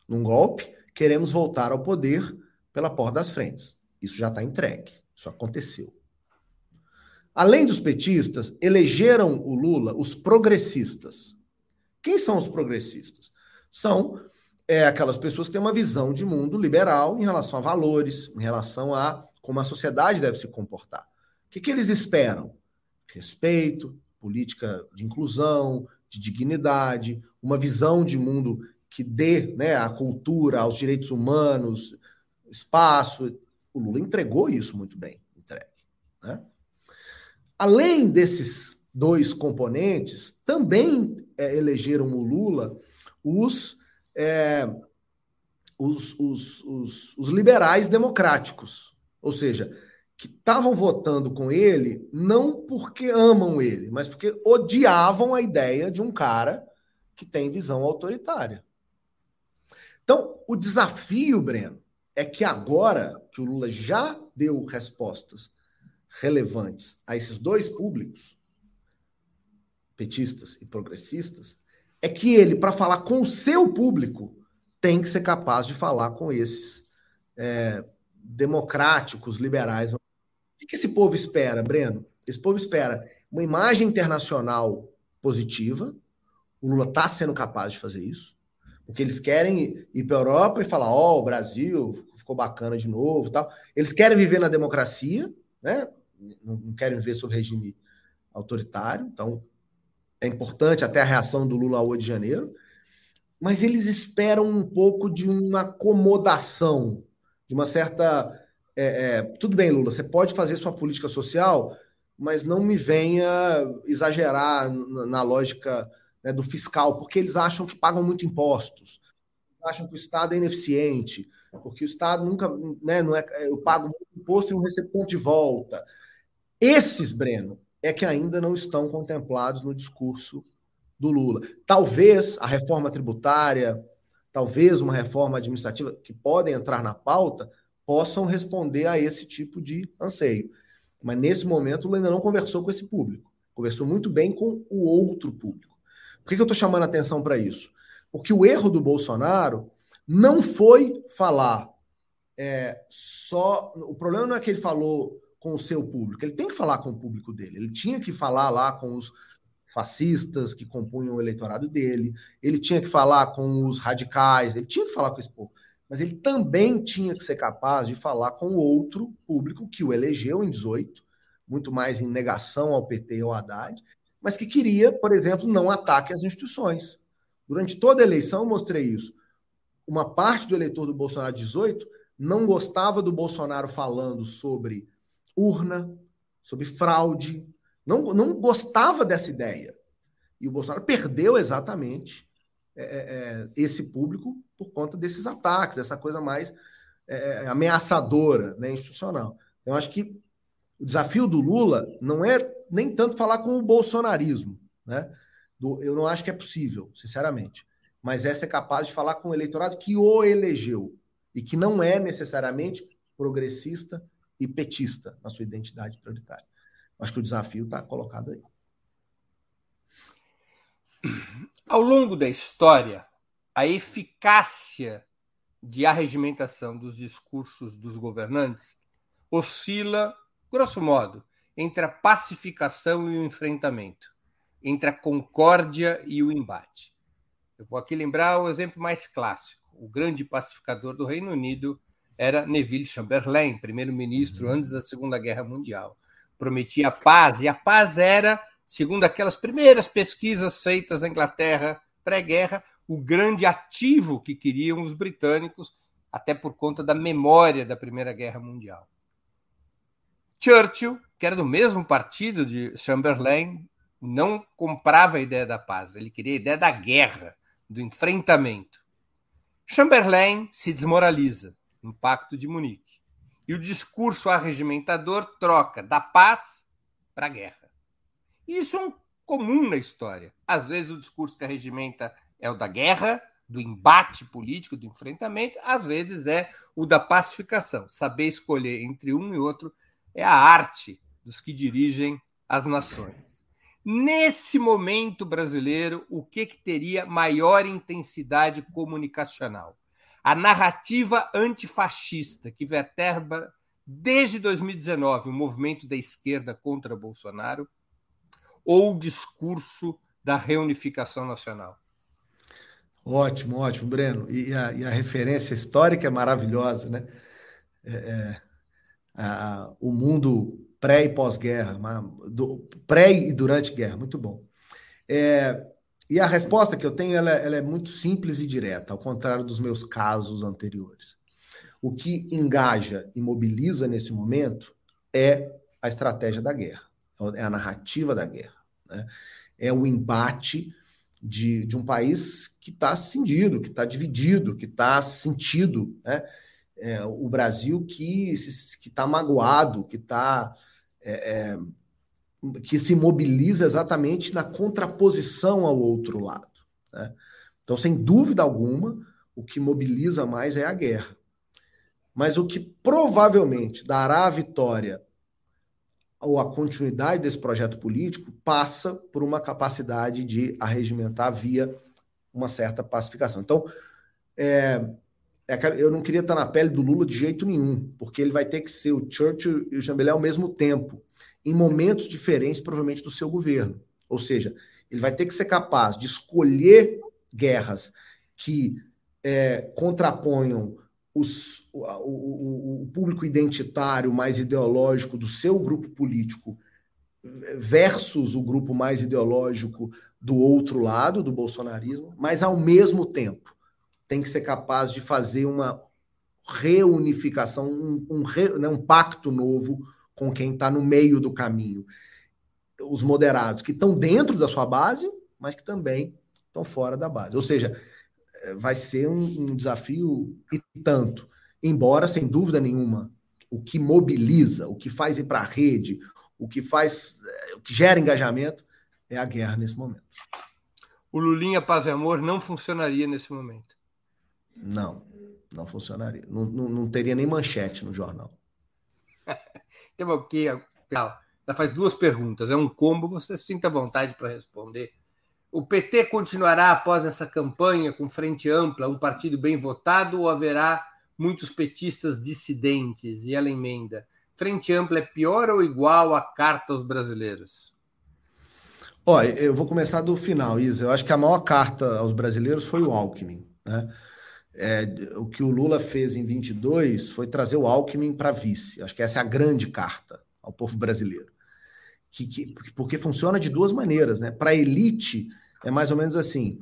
num golpe, queremos voltar ao poder pela porta das frentes. Isso já está entregue. Isso aconteceu. Além dos petistas, elegeram o Lula os progressistas. Quem são os progressistas? São é, aquelas pessoas que têm uma visão de mundo liberal em relação a valores, em relação a como a sociedade deve se comportar. O que, que eles esperam? Respeito, política de inclusão, de dignidade, uma visão de mundo que dê né, a cultura, aos direitos humanos, espaço. O Lula entregou isso muito bem, entregue. Né? Além desses dois componentes, também é, elegeram o Lula os, é, os, os, os, os liberais democráticos, ou seja, que estavam votando com ele não porque amam ele, mas porque odiavam a ideia de um cara que tem visão autoritária. Então, o desafio, Breno, é que agora que o Lula já deu respostas relevantes a esses dois públicos, petistas e progressistas, é que ele, para falar com o seu público, tem que ser capaz de falar com esses é, democráticos, liberais. O que esse povo espera, Breno? Esse povo espera uma imagem internacional positiva. O Lula está sendo capaz de fazer isso. Porque eles querem ir para a Europa e falar: Ó, oh, o Brasil ficou bacana de novo tal. Eles querem viver na democracia, né? não querem ver sobre regime autoritário, então é importante até a reação do Lula ao 8 de janeiro, mas eles esperam um pouco de uma acomodação, de uma certa. É, é, tudo bem, Lula, você pode fazer sua política social, mas não me venha exagerar na, na lógica né, do fiscal, porque eles acham que pagam muito impostos, acham que o Estado é ineficiente, porque o Estado nunca, né, não é, eu pago muito imposto e não recebo ponto de volta. Esses, Breno, é que ainda não estão contemplados no discurso do Lula. Talvez a reforma tributária, talvez uma reforma administrativa que podem entrar na pauta, possam responder a esse tipo de anseio. Mas nesse momento, o Lula ainda não conversou com esse público. Conversou muito bem com o outro público. Por que, eu estou chamando a atenção para isso? Porque o erro do Bolsonaro não foi falar é, só. O problema não é que ele falou com o seu público. Ele tem que falar com o público dele. Ele tinha que falar lá com os fascistas que compunham o eleitorado dele. Ele tinha que falar com os radicais. Ele tinha que falar com esse povo. Mas ele também tinha que ser capaz de falar com outro público que o elegeu em 18, muito mais em negação ao PT e ao Haddad, mas que queria, por exemplo, não ataque às instituições. Durante toda a eleição eu mostrei isso. Uma parte do eleitor do Bolsonaro 18 não gostava do Bolsonaro falando sobre urna, sobre fraude. Não, não gostava dessa ideia. E o Bolsonaro perdeu exatamente é, é, é esse público por conta desses ataques, dessa coisa mais é, é, ameaçadora, né, institucional. Eu acho que o desafio do Lula não é nem tanto falar com o bolsonarismo, né? Do, eu não acho que é possível, sinceramente. Mas é ser capaz de falar com o eleitorado que o elegeu e que não é necessariamente progressista e petista na sua identidade prioritária. Acho que o desafio está colocado aí. Ao longo da história, a eficácia de arregimentação dos discursos dos governantes oscila, grosso modo, entre a pacificação e o enfrentamento, entre a concórdia e o embate. Eu vou aqui lembrar o exemplo mais clássico, o grande pacificador do Reino Unido, era Neville Chamberlain, primeiro-ministro uhum. antes da Segunda Guerra Mundial. Prometia paz, e a paz era segundo aquelas primeiras pesquisas feitas na Inglaterra pré-guerra, o grande ativo que queriam os britânicos, até por conta da memória da Primeira Guerra Mundial. Churchill, que era do mesmo partido de Chamberlain, não comprava a ideia da paz, ele queria a ideia da guerra, do enfrentamento. Chamberlain se desmoraliza no Pacto de Munique. E o discurso arregimentador troca da paz para a guerra. Isso é um comum na história. Às vezes o discurso que arregimenta é o da guerra, do embate político, do enfrentamento, às vezes é o da pacificação. Saber escolher entre um e outro é a arte dos que dirigem as nações. Nesse momento brasileiro, o que, que teria maior intensidade comunicacional? A narrativa antifascista que vertebra desde 2019 o movimento da esquerda contra Bolsonaro ou o discurso da reunificação nacional? Ótimo, ótimo, Breno. E a, e a referência histórica é maravilhosa, né? É, é, a, o mundo pré e pós-guerra, pré e durante guerra, muito bom. É, e a resposta que eu tenho ela, ela, é muito simples e direta, ao contrário dos meus casos anteriores. O que engaja e mobiliza nesse momento é a estratégia da guerra, é a narrativa da guerra. Né? É o embate de, de um país que está cindido, que está dividido, que está sentido. Né? É, o Brasil que está magoado, que está. É, é, que se mobiliza exatamente na contraposição ao outro lado. Né? Então, sem dúvida alguma, o que mobiliza mais é a guerra. Mas o que provavelmente dará a vitória ou a continuidade desse projeto político passa por uma capacidade de arregimentar via uma certa pacificação. Então, é, é, eu não queria estar na pele do Lula de jeito nenhum, porque ele vai ter que ser o Churchill e o Chamberlain ao mesmo tempo, em momentos diferentes, provavelmente, do seu governo. Ou seja, ele vai ter que ser capaz de escolher guerras que é, contraponham os, o, o, o, público identitário mais ideológico do seu grupo político versus o grupo mais ideológico do outro lado, do bolsonarismo, mas ao mesmo tempo tem que ser capaz de fazer uma reunificação, um, um, né, um pacto novo com quem está no meio do caminho. Os moderados que estão dentro da sua base, mas que também estão fora da base. Ou seja, vai ser um, um desafio e tanto. Embora, sem dúvida nenhuma, o que mobiliza, o que faz ir para a rede, o que faz, eh, o que gera engajamento é a guerra nesse momento. O Lulinha Paz e Amor não funcionaria nesse momento. Não, não funcionaria. Não, não, não teria nem manchete no jornal. *laughs* Tem uma que ela faz duas perguntas. É um combo, você sinta vontade para responder. O PT continuará após essa campanha com frente ampla, um partido bem votado, ou haverá muitos petistas dissidentes? E ela emenda: frente ampla é pior ou igual à carta aos brasileiros? Olha, eu vou começar do final, Isa. Eu acho que a maior carta aos brasileiros foi o Alckmin. Né? É, o que o Lula fez em 22 foi trazer o Alckmin para vice. Acho que essa é a grande carta ao povo brasileiro. Que, que, porque funciona de duas maneiras. Né? Para a elite, é mais ou menos assim: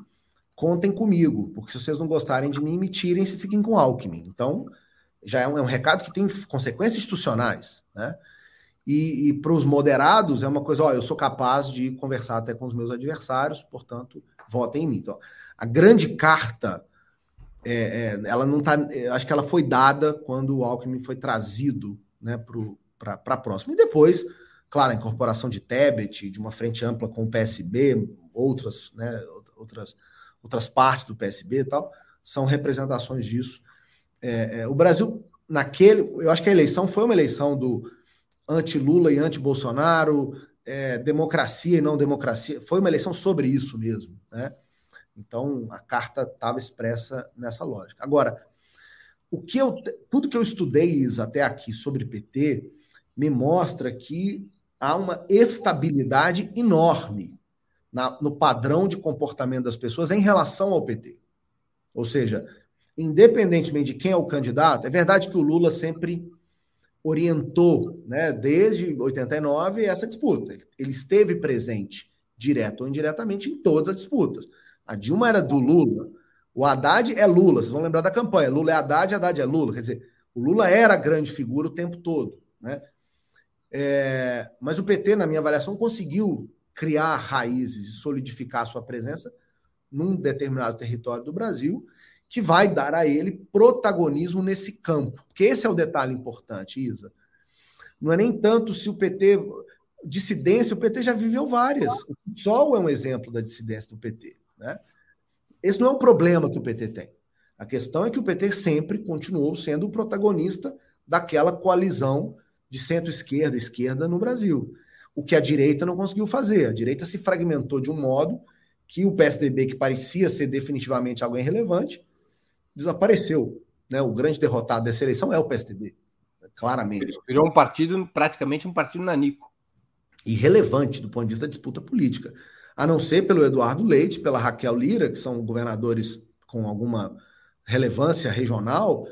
contem comigo, porque se vocês não gostarem de mim, me tirem, vocês fiquem com Alckmin. Então, já é um, é um recado que tem consequências institucionais, né? E, e para os moderados é uma coisa, ó, eu sou capaz de conversar até com os meus adversários, portanto, votem em mim. Então, a grande carta, é, é, ela não tá, acho que ela foi dada quando o Alckmin foi trazido, né, para a próxima. E depois, claro, a incorporação de Tebet, de uma frente ampla com o PSB, outras, né, outras, outras partes do PSB e tal, são representações disso. É, é, o Brasil, naquele. Eu acho que a eleição foi uma eleição do anti-Lula e anti-Bolsonaro, é, democracia e não democracia. Foi uma eleição sobre isso mesmo. Né? Então, a carta estava expressa nessa lógica. Agora, o que eu, tudo que eu estudei até aqui sobre PT me mostra que há uma estabilidade enorme na, no padrão de comportamento das pessoas em relação ao PT. Ou seja, independentemente de quem é o candidato, é verdade que o Lula sempre orientou, né, desde 89 essa disputa. Ele esteve presente, direto ou indiretamente, em todas as disputas. A Dilma era do Lula, o Haddad é Lula, vocês vão lembrar da campanha. Lula é Haddad, Haddad é Lula. Quer dizer, o Lula era a grande figura o tempo todo. Né? É, mas o PT, na minha avaliação, conseguiu criar raízes e solidificar sua presença num determinado território do Brasil, que vai dar a ele protagonismo nesse campo. Porque esse é o detalhe importante, Isa. Não é nem tanto se o PT. Dissidência, o PT já viveu várias. O PSOL é um exemplo da dissidência do PT. Né? Esse não é um problema que o PT tem. A questão é que o PT sempre continuou sendo o protagonista daquela coalizão de centro-esquerda, esquerda no Brasil. O que a direita não conseguiu fazer. A direita se fragmentou de um modo que o PSDB, que parecia ser definitivamente algo irrelevante, desapareceu. Né? O grande derrotado dessa eleição é o PSDB, claramente. Virou um partido, praticamente um partido nanico. Irrelevante do ponto de vista da disputa política. A não ser pelo Eduardo Leite, pela Raquel Lira, que são governadores com alguma relevância regional,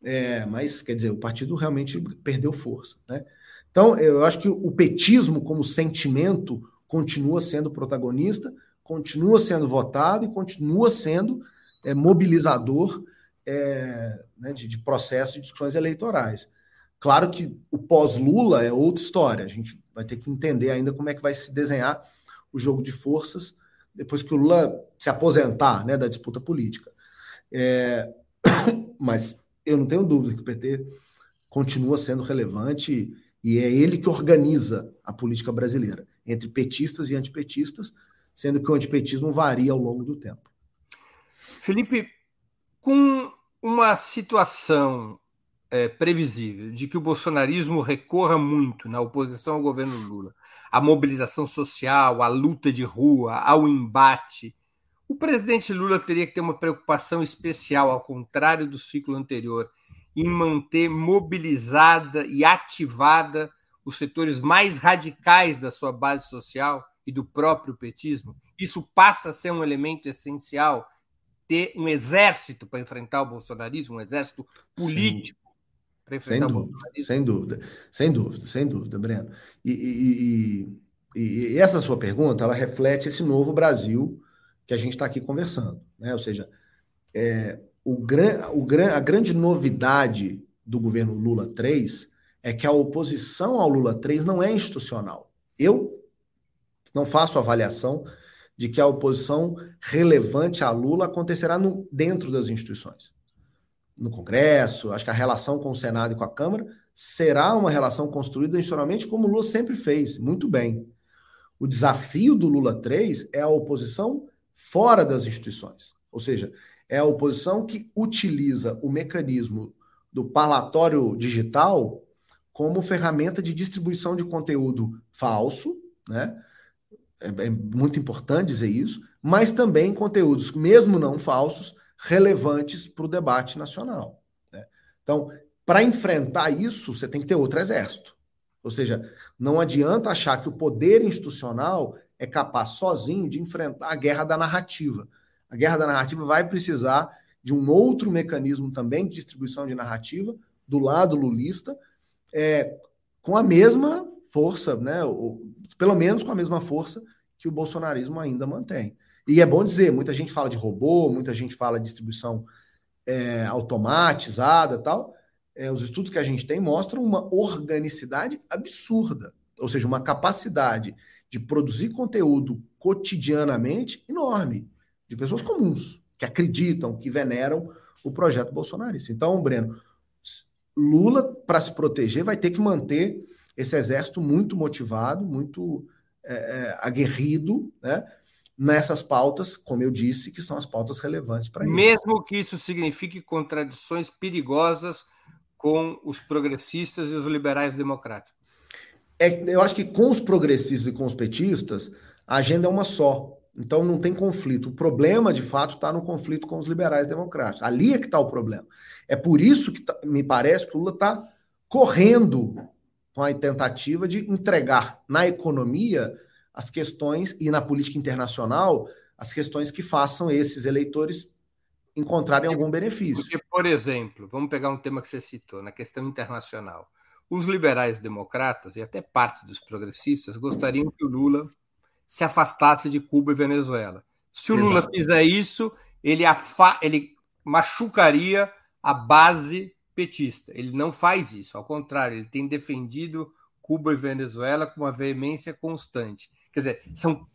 é, mas, quer dizer, o partido realmente perdeu força. Né? Então, eu acho que o petismo, como sentimento, continua sendo protagonista, continua sendo votado e continua sendo é, mobilizador é, né, de, de processos e discussões eleitorais. Claro que o pós-Lula é outra história. A gente vai ter que entender ainda como é que vai se desenhar o jogo de forças depois que o Lula se aposentar né, da disputa política. É, *coughs* mas eu não tenho dúvida que o PT continua sendo relevante e é ele que organiza a política brasileira, entre petistas e antipetistas, sendo que o antipetismo varia ao longo do tempo. Felipe, com uma situação é, previsível de que o bolsonarismo recorra muito na oposição ao governo Lula, à mobilização social, à luta de rua, ao embate, o presidente Lula teria que ter uma preocupação especial, ao contrário do ciclo anterior, em manter mobilizada e ativada os setores mais radicais da sua base social e do próprio petismo. Isso passa a ser um elemento essencial ter um exército para enfrentar o bolsonarismo, um exército político para enfrentar sem o dúvida, bolsonarismo. Sem dúvida, sem dúvida, sem dúvida, Breno. E, e, e, e essa sua pergunta, ela reflete esse novo Brasil que a gente está aqui conversando. Né? Ou seja, é, o gran, o gran, a grande novidade do governo Lula 3 é que a oposição ao Lula 3 não é institucional. Eu não faço avaliação de que a oposição relevante a Lula acontecerá no, dentro das instituições. No Congresso, acho que a relação com o Senado e com a Câmara será uma relação construída institucionalmente como o Lula sempre fez, muito bem. O desafio do Lula 3 é a oposição fora das instituições. Ou seja, é a oposição que utiliza o mecanismo do parlatório digital como ferramenta de distribuição de conteúdo falso, né? É, é muito importante dizer isso, mas também conteúdos, mesmo não falsos, relevantes para o debate nacional. Né? Então, para enfrentar isso, você tem que ter outro exército. Ou seja, não adianta achar que o poder institucional é capaz sozinho de enfrentar a guerra da narrativa. A guerra da narrativa vai precisar de um outro mecanismo também de distribuição de narrativa do lado lulista, é, com a mesma força, né, ou, pelo menos com a mesma força que o bolsonarismo ainda mantém. E é bom dizer, muita gente fala de robô, muita gente fala de distribuição é, automatizada tal. É, os estudos que a gente tem mostram uma organicidade absurda, ou seja, uma capacidade de produzir conteúdo cotidianamente enorme, de pessoas comuns, que acreditam, que veneram o projeto bolsonarista. Então, Breno, Lula, para se proteger, vai ter que manter esse exército muito motivado, muito é, é, aguerrido, né? Nessas pautas, como eu disse, que são as pautas relevantes para ele. Mesmo que isso signifique contradições perigosas com os progressistas e os liberais democráticos é, eu acho que com os progressistas e com os petistas, a agenda é uma só. Então não tem conflito. O problema, de fato, está no conflito com os liberais democráticos. Ali é que está o problema. É por isso que tá, me parece que o Lula está correndo com a tentativa de entregar na economia as questões e na política internacional as questões que façam esses eleitores encontrarem algum benefício. Porque, por exemplo, vamos pegar um tema que você citou, na questão internacional. Os liberais democratas e até parte dos progressistas gostariam que o Lula se afastasse de Cuba e Venezuela. Se o Exato. Lula fizer isso, ele, ele machucaria a base petista. Ele não faz isso, ao contrário, ele tem defendido Cuba e Venezuela com uma veemência constante. Quer dizer, são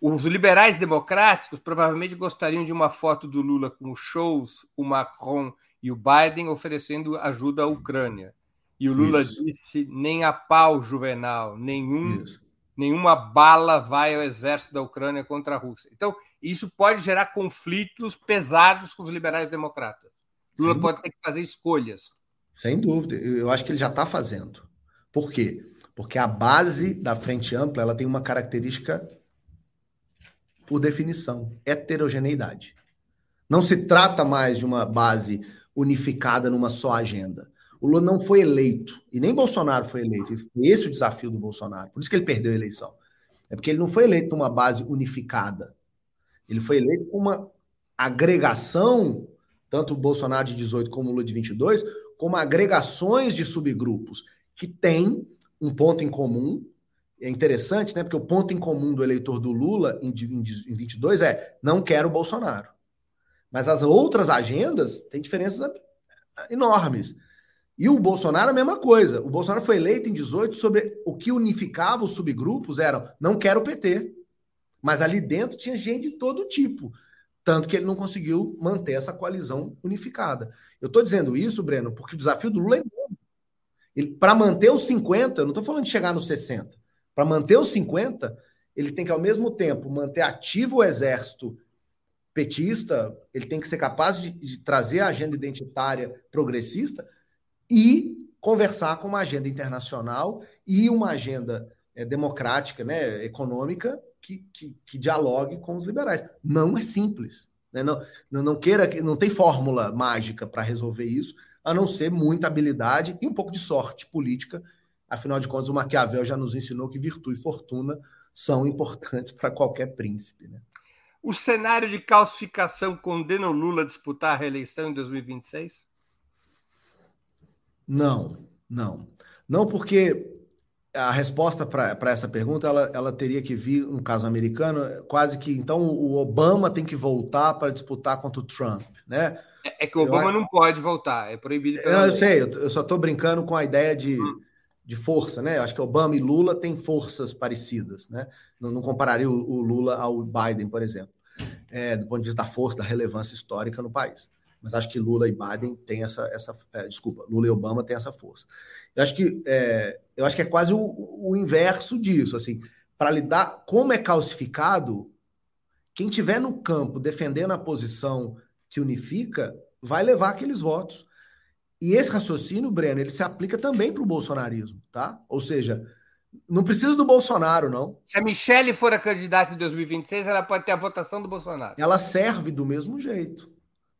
os liberais democráticos provavelmente gostariam de uma foto do Lula com o Scholz, o Macron e o Biden oferecendo ajuda à Ucrânia. E o Lula Isso. disse: nem a pau, Juvenal, nenhum, nenhuma bala vai ao exército da Ucrânia contra a Rússia. Então, isso pode gerar conflitos pesados com os liberais democratas. Lula Sem pode ter que fazer escolhas. Sem dúvida. Eu acho que ele já está fazendo. Por quê? Porque a base da frente ampla ela tem uma característica, por definição, heterogeneidade. Não se trata mais de uma base unificada numa só agenda. O Lula não foi eleito, e nem Bolsonaro foi eleito. Esse é o desafio do Bolsonaro. Por isso que ele perdeu a eleição. É porque ele não foi eleito numa base unificada. Ele foi eleito com uma agregação, tanto o Bolsonaro de 18 como o Lula de 22, como agregações de subgrupos que têm um ponto em comum. É interessante, né? Porque o ponto em comum do eleitor do Lula em, em 22 é não quero o Bolsonaro. Mas as outras agendas têm diferenças enormes. E o Bolsonaro, a mesma coisa. O Bolsonaro foi eleito em 18 sobre o que unificava os subgrupos eram não quero o PT. Mas ali dentro tinha gente de todo tipo. Tanto que ele não conseguiu manter essa coalizão unificada. Eu estou dizendo isso, Breno, porque o desafio do Lula é. Para manter os 50, eu não estou falando de chegar nos 60. Para manter os 50, ele tem que, ao mesmo tempo, manter ativo o exército petista, ele tem que ser capaz de, de trazer a agenda identitária progressista, e conversar com uma agenda internacional e uma agenda é, democrática, né, econômica, que, que, que, dialogue com os liberais. Não é simples. Né? Não, não queira, não tem fórmula mágica para resolver isso, a não ser muita habilidade e um pouco de sorte política. Afinal de contas, o Maquiavel já nos ensinou que virtude e fortuna são importantes *laughs* para qualquer príncipe. Né? O cenário de calcificação condena o Lula a disputar a reeleição em 2026? Não, não. Não, porque a resposta para essa pergunta ela, ela teria que vir, no caso americano, quase que então o Obama tem que voltar para disputar contra o Trump, né? É, é que o Obama eu, não pode voltar, é proibido. eu sei, eu, eu só estou brincando com a ideia de, hum. de força, né? Eu acho que Obama e Lula têm forças parecidas, né? Não, não compararia o, o, Lula ao Biden, por exemplo, é, do ponto de vista da força, da relevância histórica no país mas acho que Lula e Biden têm essa, essa é, desculpa, Lula e Obama têm essa força. Eu acho que é, eu acho que é quase o, o inverso disso, assim, para lidar como é calcificado, quem tiver no campo defendendo a posição que unifica vai levar aqueles votos. E esse raciocínio, Breno, ele se aplica também para o bolsonarismo, tá? Ou seja, não precisa do Bolsonaro, não. Se a Michelle for a candidata em 2026, ela pode ter a votação do Bolsonaro. Ela serve do mesmo jeito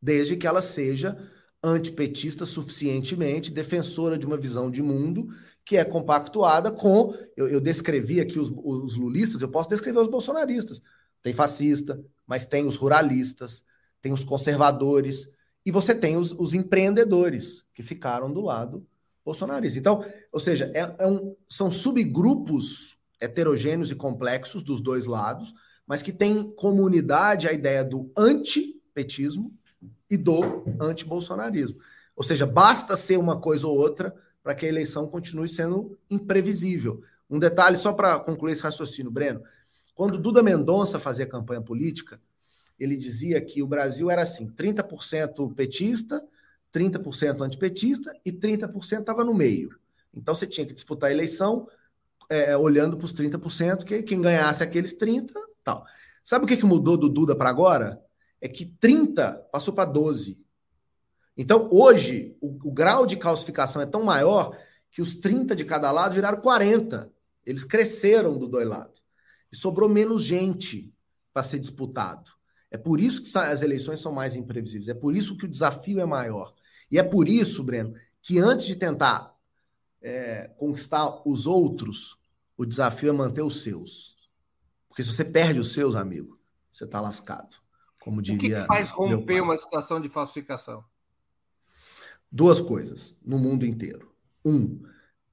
desde que ela seja antipetista suficientemente, defensora de uma visão de mundo que é compactuada com. Eu, eu descrevi aqui os, os, lulistas, eu posso descrever os bolsonaristas. Tem fascista, mas tem os ruralistas, tem os conservadores, e você tem os, os empreendedores que ficaram do lado bolsonarista. Então, ou seja, é, é um, são subgrupos heterogêneos e complexos dos dois lados, mas que têm comunidade a ideia do antipetismo e do antibolsonarismo. Ou seja, basta ser uma coisa ou outra para que a eleição continue sendo imprevisível. Um detalhe só para concluir esse raciocínio, Breno. Quando Duda Mendonça fazia campanha política, ele dizia que o Brasil era assim: 30% petista, 30% antipetista e 30% estava no meio. Então você tinha que disputar a eleição é, olhando para os 30%, que quem ganhasse aqueles 30%, tal. Sabe o que, que mudou do Duda para agora? é que 30 passou para 12. Então, hoje, o, o, grau de calcificação é tão maior que os 30 de cada lado viraram 40. Eles cresceram do dois lados. E sobrou menos gente para ser disputado. É por isso que as eleições são mais imprevisíveis. É por isso que o desafio é maior. E é por isso, Breno, que antes de tentar é, conquistar os outros, o desafio é manter os seus. Porque se você perde os seus, amigo, você está lascado. Como diria. O que, que faz romper uma situação de falsificação? Duas coisas no mundo inteiro. Um,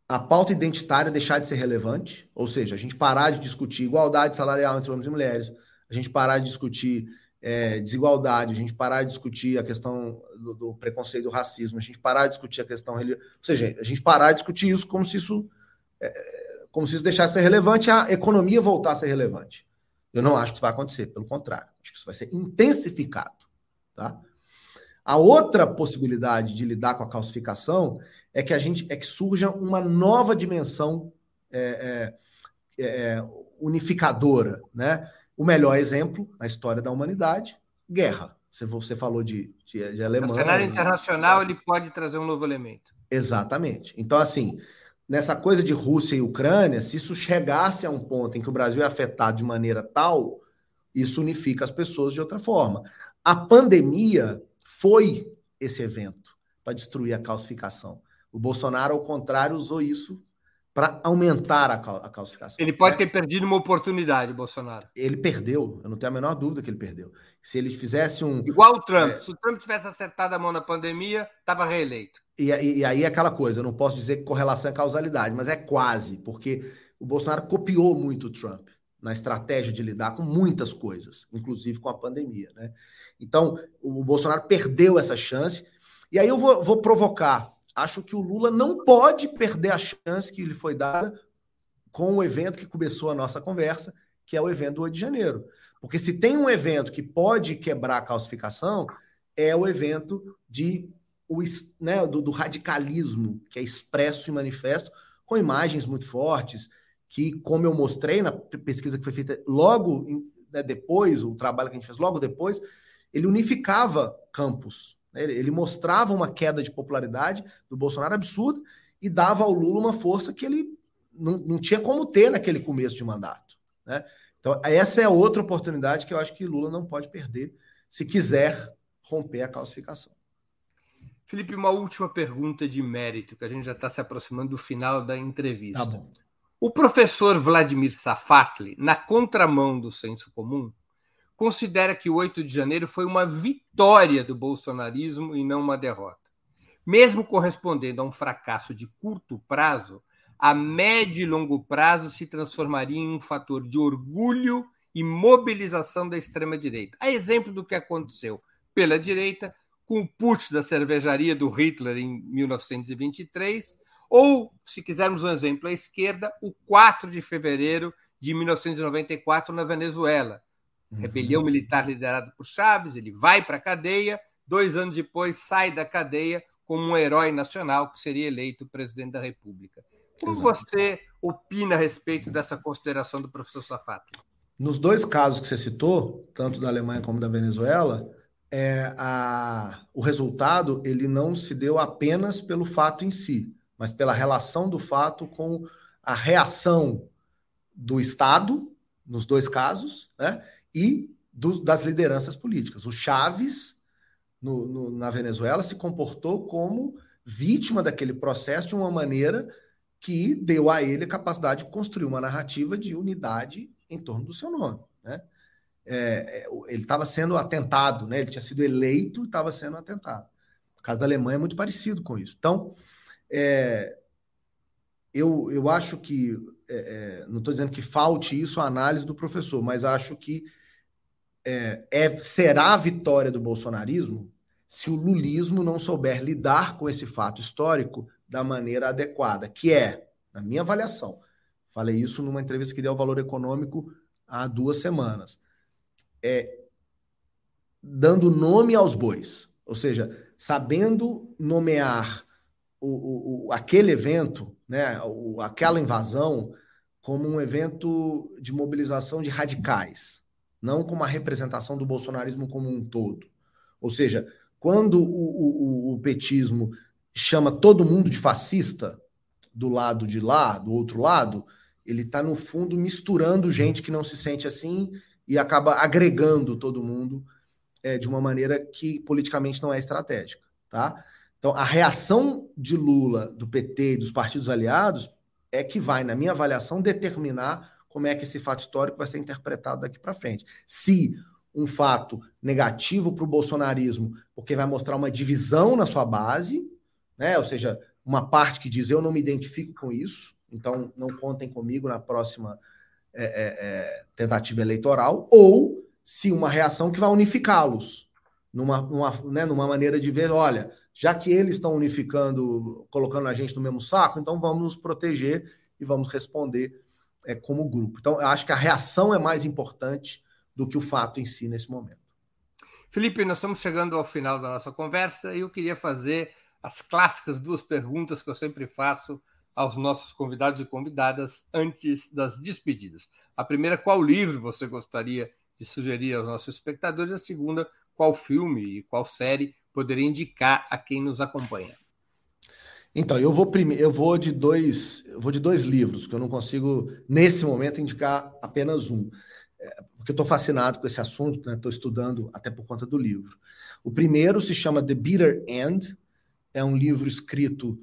a pauta identitária deixar de ser relevante, ou seja, a gente parar de discutir igualdade salarial entre homens e mulheres, a gente parar de discutir é, desigualdade, a gente parar de discutir a questão do, do, preconceito, do racismo, a gente parar de discutir a questão religiosa, ou seja, a gente parar de discutir isso como se isso, é, como se isso deixasse de ser relevante, a economia voltar a ser relevante. Eu não acho que isso vai acontecer, pelo contrário, acho que isso vai ser intensificado, tá? A outra possibilidade de lidar com a calcificação é que a gente é que surja uma nova dimensão é, é, é unificadora, né? O melhor exemplo na história da humanidade, guerra. Você, você falou de, de, de Alemanha. No cenário internacional, ele pode trazer um novo elemento. Exatamente. Então, assim, nessa coisa de Rússia e Ucrânia, se isso chegasse a um ponto em que o Brasil é afetado de maneira tal, isso unifica as pessoas de outra forma. A pandemia foi esse evento para destruir a calcificação. O Bolsonaro, ao contrário, usou isso para aumentar a, a calcificação. Ele pode ter perdido uma oportunidade, Bolsonaro. Ele perdeu, eu não tenho a menor dúvida que ele perdeu. Se ele fizesse um. Igual o Trump. É... Se o Trump tivesse acertado a mão na pandemia, estava reeleito. E, e, e, aí é aquela coisa, eu não posso dizer que correlação é causalidade, mas é quase, porque o Bolsonaro copiou muito o Trump na estratégia de lidar com muitas coisas, inclusive com a pandemia. Né? Então, o Bolsonaro perdeu essa chance. E aí eu vou, vou provocar acho que o Lula não pode perder a chance que lhe foi dada com o evento que começou a nossa conversa, que é o evento do 8 de janeiro. Porque se tem um evento que pode quebrar a calcificação, é o evento de, o, né, do, do radicalismo, que é expresso e manifesto, com imagens muito fortes, que, como eu mostrei na pesquisa que foi feita logo né, depois, o trabalho que a gente fez logo depois, ele unificava campos. Né? Ele, mostrava uma queda de popularidade do Bolsonaro absurda e dava ao Lula uma força que ele não, não tinha como ter naquele começo de mandato. Né? Então, essa é outra oportunidade que eu acho que Lula não pode perder se quiser romper a calcificação. Felipe, uma última pergunta de mérito, que a gente já está se aproximando do final da entrevista. Tá o professor Vladimir Safatli, na contramão do senso comum, considera que o 8 de janeiro foi uma vitória do bolsonarismo e não uma derrota. Mesmo correspondendo a um fracasso de curto prazo, a médio e longo prazo se transformaria em um fator de orgulho e mobilização da extrema-direita. A exemplo do que aconteceu pela direita com o putsch da cervejaria do Hitler em 1923, ou, se quisermos um exemplo à esquerda, o 4 de fevereiro de 1994 na Venezuela, rebelião uhum. militar liderada por Chaves, ele vai para a cadeia, dois anos depois sai da cadeia como um herói nacional que seria eleito presidente da República. Como Exato. você opina a respeito dessa consideração do professor Safato? Nos dois casos que você citou, tanto da Alemanha como da Venezuela, é, a, o resultado ele não se deu apenas pelo fato em si, mas pela relação do fato com a reação do Estado, nos dois casos, né? E do, das lideranças políticas. O Chaves, no, no, na Venezuela, se comportou como vítima daquele processo de uma maneira que deu a ele a capacidade de construir uma narrativa de unidade em torno do seu nome. Né? É, é ele estava sendo atentado, né? ele tinha sido eleito e estava sendo atentado. O caso da Alemanha é muito parecido com isso. Então, é, eu, eu acho que, é, é não estou dizendo que falte isso a análise do professor, mas acho que é, é, será a vitória do bolsonarismo se o lulismo não souber lidar com esse fato histórico da maneira adequada, que é, na minha avaliação, falei isso numa entrevista que deu ao Valor Econômico há duas semanas, é dando nome aos bois, ou seja, sabendo nomear o, o, aquele evento, né, o, aquela invasão, como um evento de mobilização de radicais, não como a representação do bolsonarismo como um todo. Ou seja, quando o, o, o petismo chama todo mundo de fascista, do lado de lá, do outro lado, ele está, no fundo, misturando gente que não se sente assim e acaba agregando todo mundo é, de uma maneira que politicamente não é estratégica. Tá? Então, a reação de Lula, do PT e dos partidos aliados é que vai, na minha avaliação, determinar como é que esse fato histórico vai ser interpretado daqui para frente. Se um fato negativo para o bolsonarismo, porque vai mostrar uma divisão na sua base, né? ou seja, uma parte que diz eu não me identifico com isso, então não contem comigo na próxima é, é, tentativa eleitoral, ou se uma reação que vai unificá-los numa, numa, né, numa maneira de ver, olha, já que eles estão unificando, colocando a gente no mesmo saco, então vamos nos proteger e vamos responder é, como grupo. Então, eu acho que a reação é mais importante do que o fato em si nesse momento. Felipe, nós estamos chegando ao final da nossa conversa e eu queria fazer as clássicas duas perguntas que eu sempre faço aos nossos convidados e convidadas antes das despedidas. A primeira, qual livro você gostaria de sugerir aos nossos espectadores? A segunda, qual filme e qual série poderia indicar a quem nos acompanha? Então, eu vou eu vou de dois, eu vou de dois livros, porque eu não consigo nesse momento indicar apenas um, é, porque eu estou fascinado com esse assunto, estou né? estudando até por conta do livro. O primeiro se chama The Bitter End, é um livro escrito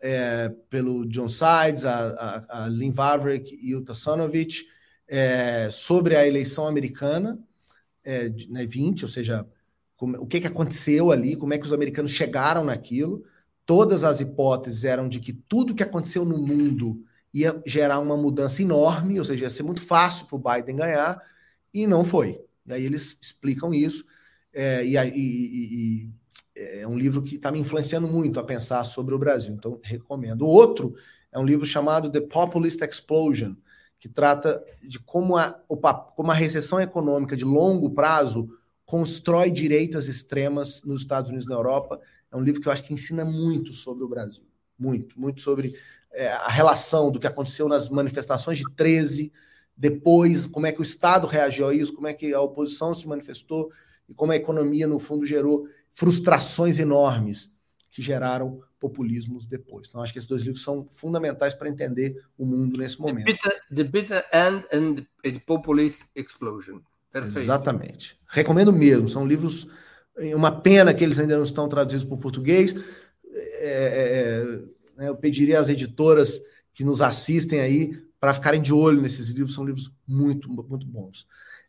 é, pelo John Sides, a, a, a Lynn Vavreck e o Tassanovich, é, sobre a eleição americana é, de, né, 20, ou seja, como, o que, que aconteceu ali, como é que os americanos chegaram naquilo. Todas as hipóteses eram de que tudo que aconteceu no mundo ia gerar uma mudança enorme, ou seja, ia ser muito fácil para o Biden ganhar, e não foi. E aí eles explicam isso, é, e, e, e, é um livro que está me influenciando muito a pensar sobre o Brasil, então recomendo. O outro é um livro chamado The Populist Explosion, que trata de como a, como a recessão econômica de longo prazo constrói direitas extremas nos Estados Unidos e na Europa. É um livro que eu acho que ensina muito sobre o Brasil. Muito, muito sobre é, a relação do que aconteceu nas manifestações de 13, depois, como é que o Estado reagiu a isso, como é que a oposição se manifestou e como a economia, no fundo, gerou frustrações enormes que geraram populismos depois. Então, acho que esses dois livros são fundamentais para entender o mundo nesse momento. The Bitter, the bitter End and the Populist Explosion. Perfeito. Exatamente. Recomendo mesmo. São livros. Uma pena que eles ainda não estão traduzidos para o português. É, é, é, eu pediria às editoras que nos assistem aí para ficarem de olho nesses livros. São livros muito, muito bons.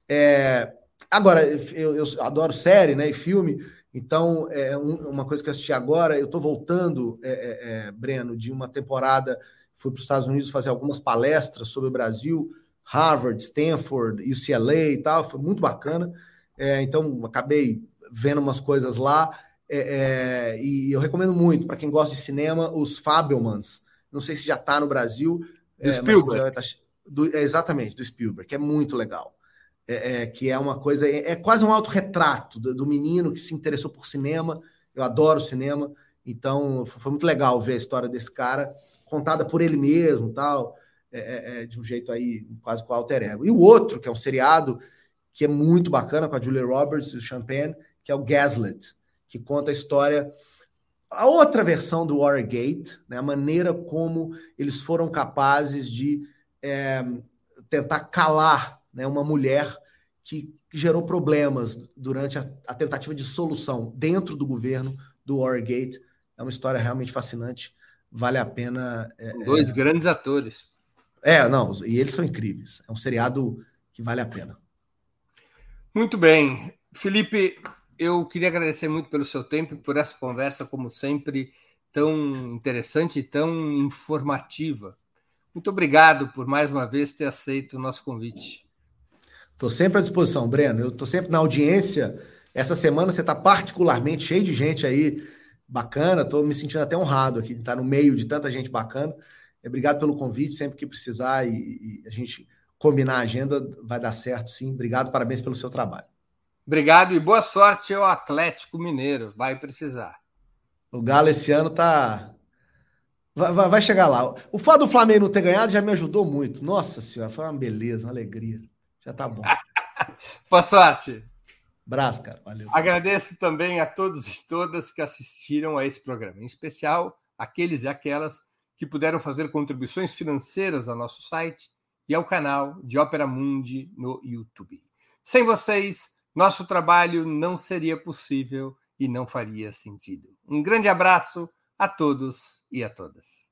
É, agora, eu, eu, adoro série né, e filme. Então, é um, uma coisa que eu assisti agora, eu estou voltando, é, é, é, Breno, de uma temporada, fui para os Estados Unidos fazer algumas palestras sobre o Brasil, Harvard, Stanford, UCLA e tal, foi muito bacana. É, então, acabei vendo umas coisas lá, é, é, e eu recomendo muito, para quem gosta de cinema, os Fabelmans. Não sei se já está no Brasil. Do Spielberg. Tá, do, exatamente, do Spielberg, que é muito legal é, é, que é uma coisa, é, é quase um autorretrato do, do menino que se interessou por cinema. Eu adoro cinema, então foi muito legal ver a história desse cara contada por ele mesmo, tal, é, é, é, de um jeito aí quase com alter ego. E o outro, que é um seriado que é muito bacana com a Julia Roberts e o Champagne, que é o Gaslit, que conta a história a outra versão do Watergate, né, a maneira como eles foram capazes de é, tentar calar né, uma mulher que gerou problemas durante a, a, tentativa de solução dentro do governo do Watergate. É uma história realmente fascinante, vale a pena. É, Dois é... grandes atores. É, não, e eles são incríveis. É um seriado que vale a pena. Muito bem. Felipe, eu queria agradecer muito pelo seu tempo e por essa conversa, como sempre, tão interessante e tão informativa. Muito obrigado por mais uma vez ter aceito o nosso convite. Estou sempre à disposição, Breno. Eu estou sempre na audiência. Essa semana você está particularmente cheio de gente aí bacana. Estou me sentindo até honrado aqui de estar no meio de tanta gente bacana. Obrigado pelo convite, sempre que precisar e, e a gente combinar a agenda, vai dar certo, sim. Obrigado, parabéns pelo seu trabalho. Obrigado e boa sorte ao Atlético Mineiro. Vai precisar. O Galo esse ano tá. Vai, vai, vai chegar lá. O fato do Flamengo não ter ganhado já me ajudou muito. Nossa Senhora, foi uma beleza, uma alegria. Já tá bom. *laughs* Boa sorte. Braço, cara. Valeu. Agradeço também a todos e todas que assistiram a esse programa, em especial aqueles e aquelas que puderam fazer contribuições financeiras ao nosso site e ao canal de Ópera Mundi no YouTube. Sem vocês, nosso trabalho não seria possível e não faria sentido. Um grande abraço a todos e a todas.